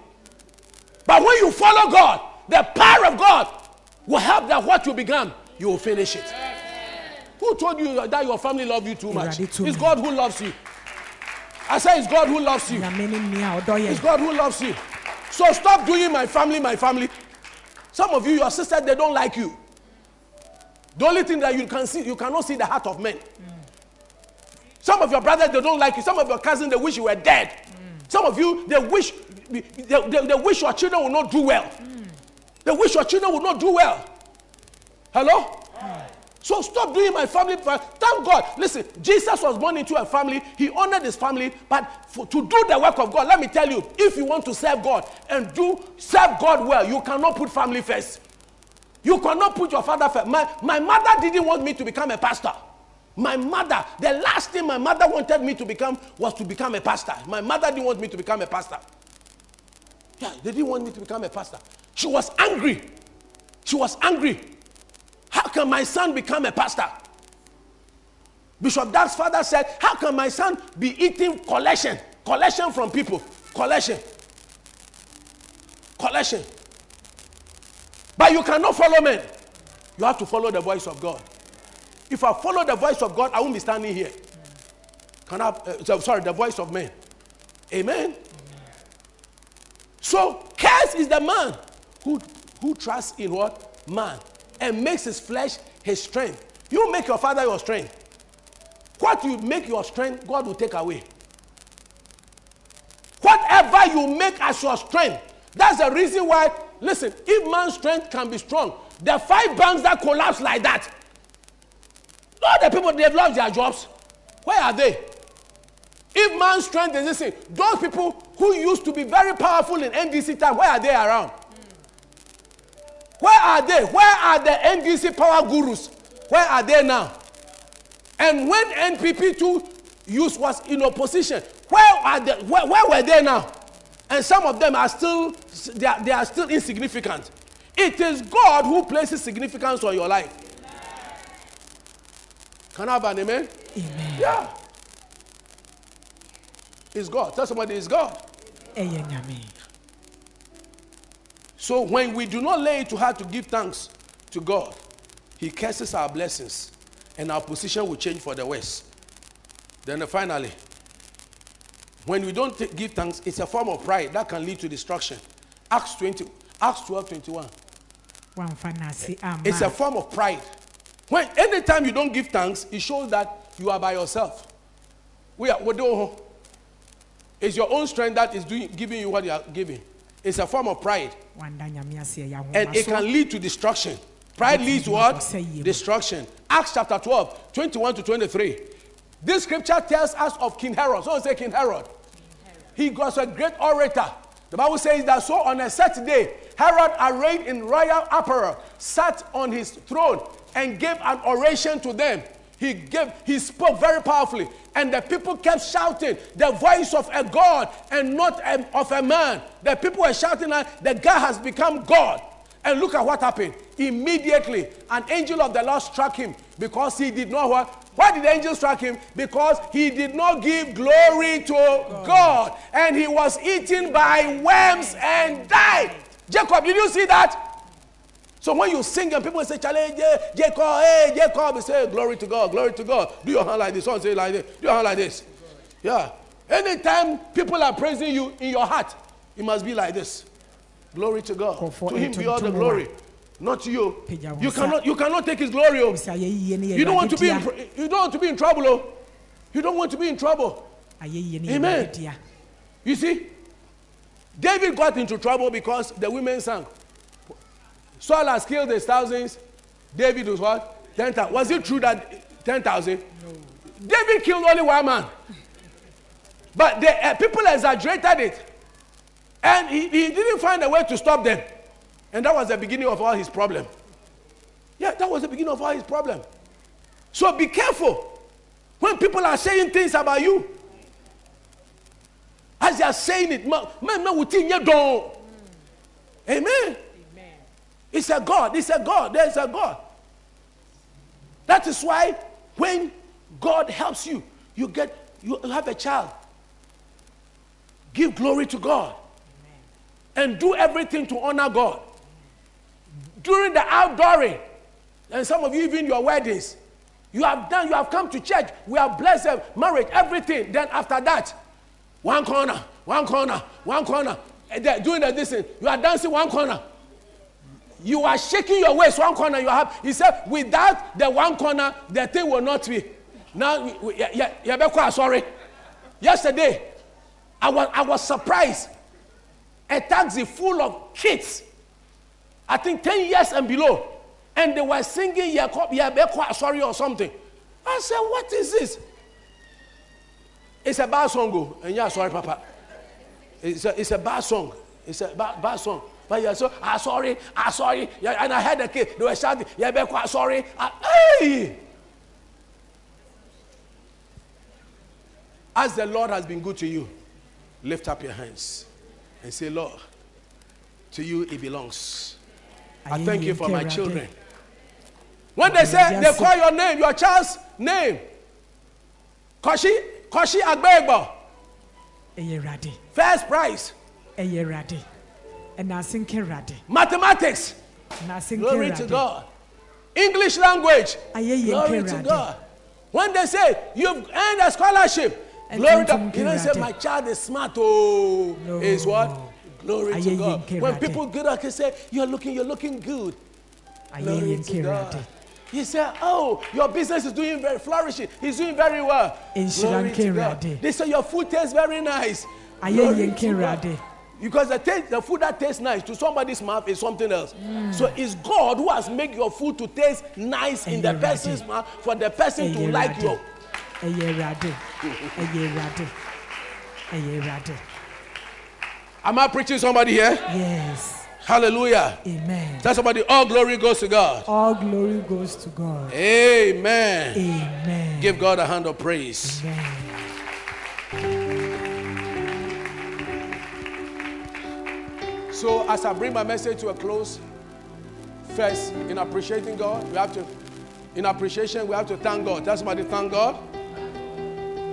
But when you follow God, the power of God will help that what you began, you will finish it. Who told you that your family love you too much? It's. God who loves you. I say it's God who loves you. nyame ne nni a ɔdɔ It's God who loves you. So stop doing my family, my family. Some of you, your sisters, they don't like you. The only thing that you can see, you cannot see the heart of men. Some of your brothers, they don't like you. Some of your cousins, they wish you were dead. Some of you, they wish, they, they, they wish your children will not do well. They wish your children will not do well. Hello? So stop doing my family. first. Thank God. Listen, Jesus was born into a family. He honored his family. But for, to do the work of God, let me tell you, if you want to serve God and do serve God well, you cannot put family first. You cannot put your father first. My, my mother didn't want me to become a pastor. My mother, the last thing my mother wanted me to become was to become a pastor. My mother didn't want me to become a pastor. Yeah, they didn't want me to become a pastor. She was angry. She was angry. How can my son become a pastor? Bishop Dag's father said, How can my son be eating collection? Collection from people. Collection. Collection. But you cannot follow men. You have to follow the voice of God. If I follow the voice of God, I won't be standing here. Can I? Uh, sorry, the voice of men. Amen. So, curse is the man who, who trusts in what? Man. And makes his flesh his strength. You make your father your strength. What you make your strength, God will take away. Whatever you make as your strength, that's the reason why, listen, if man's strength can be strong, the five banks that collapse like that, all the people they've lost their jobs. Where are they? If man's strength is thing, those people who used to be very powerful in NDC time, where are they around? Where are they? Where are the NDC power gurus? Where are they now? And when NPP2 use was in opposition, where are they? Where, where were they now? And some of them are still they are, they are still insignificant. It is God who places significance on your life. Can I have an amen? amen Yeah. It's God. Tell somebody it's God. nyame So when we do not lay it to heart to give thanks to God, He curses our blessings, and our position will change for the worse. Then finally, when we don't give thanks, it's a form of pride that can lead to destruction. Acts 20, Acts 12, 21. wamfa n'ase eh, amma It's a form of pride. When anytime you don't give thanks, it shows that you are by yourself. We are we don't- It's your own strength that is doing, giving you what you are giving. It's a form of pride. and it can lead to destruction. Pride leads to what? Destruction. Acts chapter 12, 21 to 23. This scripture tells us of King Herod. Someone say King Herod. He was a great orator. The Bible says that so on a certain day, Herod, arrayed in royal apparel, sat on his throne and gave an oration to them. He gave, he spoke very powerfully, and the people kept shouting, the voice of a God and not a- of a man. The people were shouting, that the guy has become God. And look at what happened. Immediately, an angel of the Lord struck him because he did not what? Why did the angel strike him? Because he did not give glory to God. And he was eaten by worms and died. Jacob, did you see that? So when you sing and people say, yeah, Jacob, hey, Jacob, you say, glory to God, glory to God. Do your hand like this. Someone say like this. Do your hand like this. Yeah. Anytime people are praising you in your heart, it must be like this. Glory to God. To him be all the glory. Not you. You cannot, you cannot take his glory. oh. sɛ ayɛyie ne yɛ You don't want to be in, you don't want to be in trouble. Oh. You don't want to be in trouble. dea. ayɛyie ne yɛ Amen. You see, David got into trouble because the women sang. Saul has killed his thousands. David was what? 10,000. Was it true that 10,000? No. David killed only one man. But the uh, people exaggerated it. And he, he didn't find a way to stop them. And that was the beginning of all his problem. Yeah, that was the beginning of all his problem. So be careful when people are saying things about you. As they are saying it, man, man, man, within your door. Amen. It's a God. It's a God. There's a God. That is why when God helps you, you get you have a child. Give glory to God. And do everything to honor God. During the outdooring, and some of you even your weddings, you have done, you have come to church, we have blessed them, marriage, everything. Then after that, one corner, one corner, one corner. Doing the this you are dancing one corner. You are shaking your waist one corner. You have. He said, without the one corner, the thing will not be. Now, we- we- yeah, yeah, yeah, Bekwa, sorry. Yesterday, I was I was surprised. A taxi full of kids, I think 10 years and below, and they were singing Yabekwa, sorry, or something. I said, what is this? It's a bad song, oh, and yeah, sorry, Papa. It's a, it's a bad song. It's a bad, bad song. But yeah, so ah sorry, ah sorry. Yeah, and I heard the kid, they were shouting, yeah, be quiet, sorry. Ah, hey! As the Lord has been good to you, lift up your hands and say, Lord, to you it belongs. I thank you for my children. When they say they call your name, your child's name, Koshi, Koshi Agbegbo, first prize, mathematics. Glory to God. English language. Glory to God. When they say you've earned a scholarship, glory to You don't say my child is smart. Oh, No. is what? Glory to God. When people get up and say you're looking, you're looking good. Glory to God. He said, Oh, your business is doing very flourishing. He's doing very well. Glory to God. They say your food tastes very nice. Glory to God. Because the, taste, the food that tastes nice to somebody's mouth is something else. Mm. So it's God who has made your food to taste nice in the person's mouth for the person to like you. Am I preaching somebody here? yes Hallelujah. amen Tell somebody, all glory goes to God. all glory goes to god Amen. amen Give God a hand of praise. amen So as I bring my message to a close, first, in appreciating God, we have to, in appreciation, we have to thank God. Tell somebody, thank God.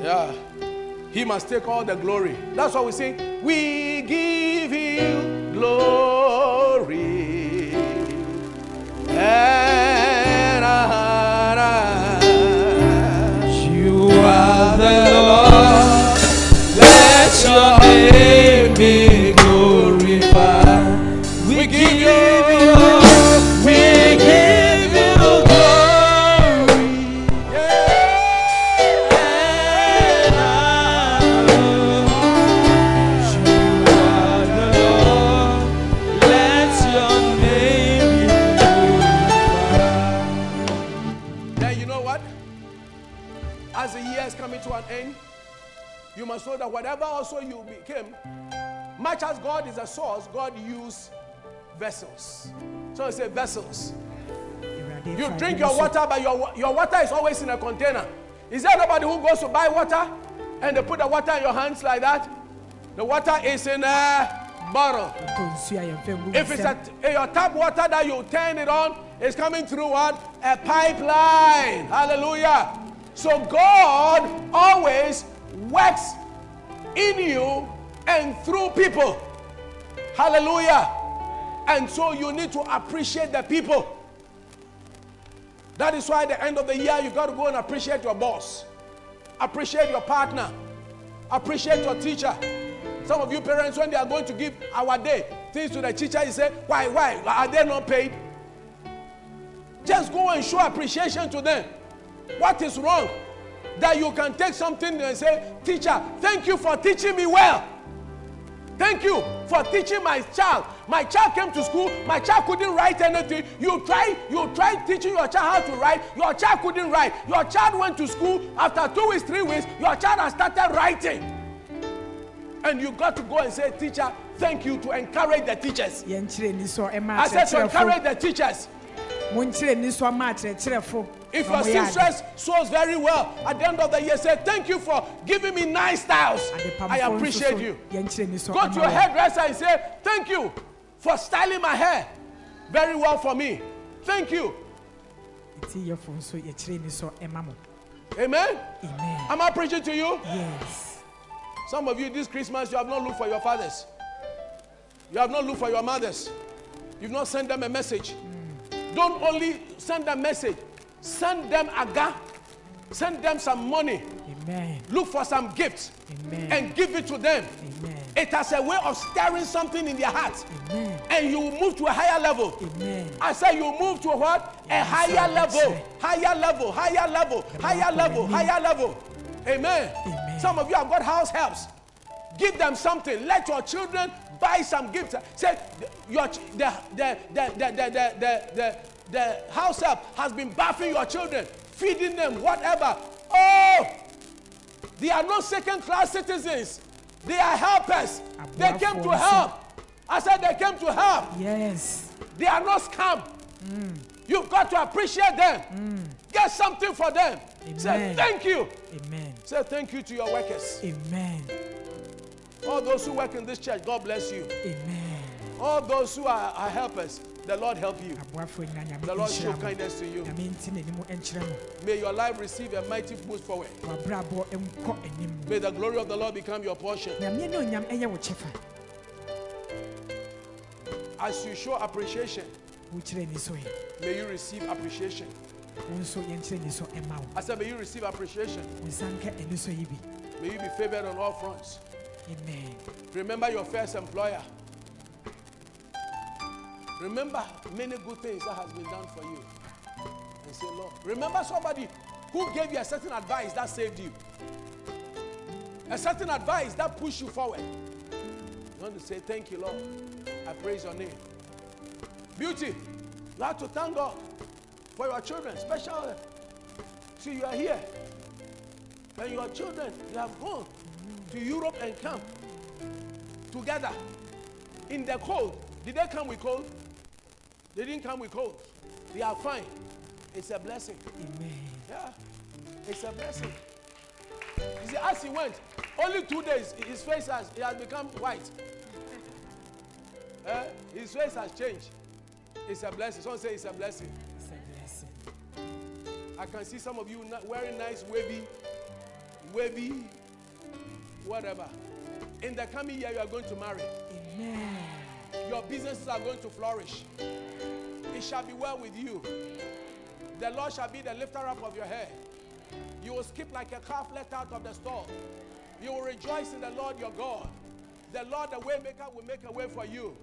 Yeah. He must take all the glory. That's why we sing, we give you glory. Vessels. You drink your water, but your, your water is always in a container. Is there nobody who goes to buy water and they put the water in your hands like that? The water is in a bottle. Tɔ nsuo a yɛmfa ngu If it's a, your tap water that you turn it on, it's coming through what? A pipeline. Hallelujah. So God always works in you and through people. Hallelujah. And so you need to appreciate the people. That is why at the end of the year, you got to go and appreciate your boss, appreciate your partner, appreciate your teacher. Some of you parents, when they are going to give our day things to the teacher, you say, Why, why? Are they not paid? Just go and show appreciation to them. What is wrong? That you can take something and say, Teacher, thank you for teaching me well. Thank you for teaching my child. My child came to school. My child couldn't write anything. You try, you try teaching your child how to write. Your child couldn't write. Your child went to school. After two weeks, three weeks, your child has started writing. And you got to go and say, teacher, thank you to encourage the teachers. I said to encourage the teachers. If your seamstress sews very well, at the end of the year, say, thank you for giving me nice styles. I appreciate you. Go to your hairdresser and say, thank you for styling my hair very well for me. Thank you. Amen. amen Am I preaching to you? yes Some of you this Christmas, you have not looked for your fathers. You have not looked for your mothers. You've not sent them a message. Don't only send them message. Send them a aga. Send them some money. amen Look for some gifts amen and give it to them. amen It has a way of stirring something in their hearts. amen And you move to a higher level. amen I say you move to what? A higher level, higher level, higher level, higher level, higher level. Amen. Amen. Some of you have got house helps. Give them something. Let your children buy some gifts. Uh, say your the the the the the the, the, the, the house help has been bathing your children, feeding them, whatever. Oh, they are not second class citizens. They are helpers. They came to help. I said they came to help. yes They are not scam. Mm. You've got to appreciate them. Mm. Get something for them. Say thank you. amen Say thank you to your workers. amen All those who work in this church, God bless you. amen All those who are, are helpers, the Lord help you. aboafo nyina nyame The Lord show kindness to you. nyame nti n'anim nkyerɛ mo May your life receive a mighty boost forward. May the glory of the Lord become your portion. nyame ne onyam ɛyɛ wo kyɛfa As you show appreciation, wokyerɛ ni so yɛ may you receive appreciation. wo nso yɛnkyerɛ ni so ɛma wo I said, may you receive appreciation. wo nsa nka ani so yi bi May you be favored on all fronts. Amen Remember your first employer. Remember many good things that has been done for you. And say, Lord. Remember somebody who gave you a certain advice that saved you. A certain advice that pushed you forward. You want to say, Thank you, Lord. I praise your name. Beauty. You have to thank God for your children, especially. See, you are here. And your children, they have gone to Europe and come together in the cold. Did they come with cold? They didn't come with cold. They are fine. It's a blessing. amen Yeah. It's a blessing. You see, as he went, only two days, his face has, he has become white. Eh? His face has changed. It's a blessing. Someone say it's a blessing. it's a blessing I can see some of you wearing nice wavy, wavy, whatever. In the coming year, you are going to marry. amen Your businesses are going to flourish. It shall be well with you. The Lord shall be the lifter up of your head. You will skip like a calf let out of the stall. You will rejoice in the Lord your God. The Lord, the waymaker, will make a way for you.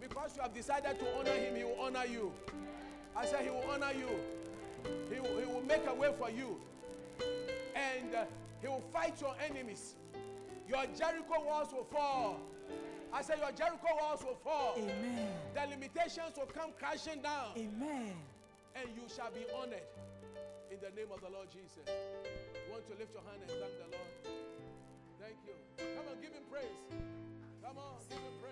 Because you have decided to honor him, he will honor you. I said he will honor you. He will, he will make a way for you. And uh, he will fight your enemies. Your Jericho walls will fall. I said your Jericho walls will fall. amen The limitations will come crashing down. amen And you shall be honored in the name of the Lord Jesus. You want to lift your hand and thank the Lord? Thank you. Come on, give him praise. Come on, give him praise.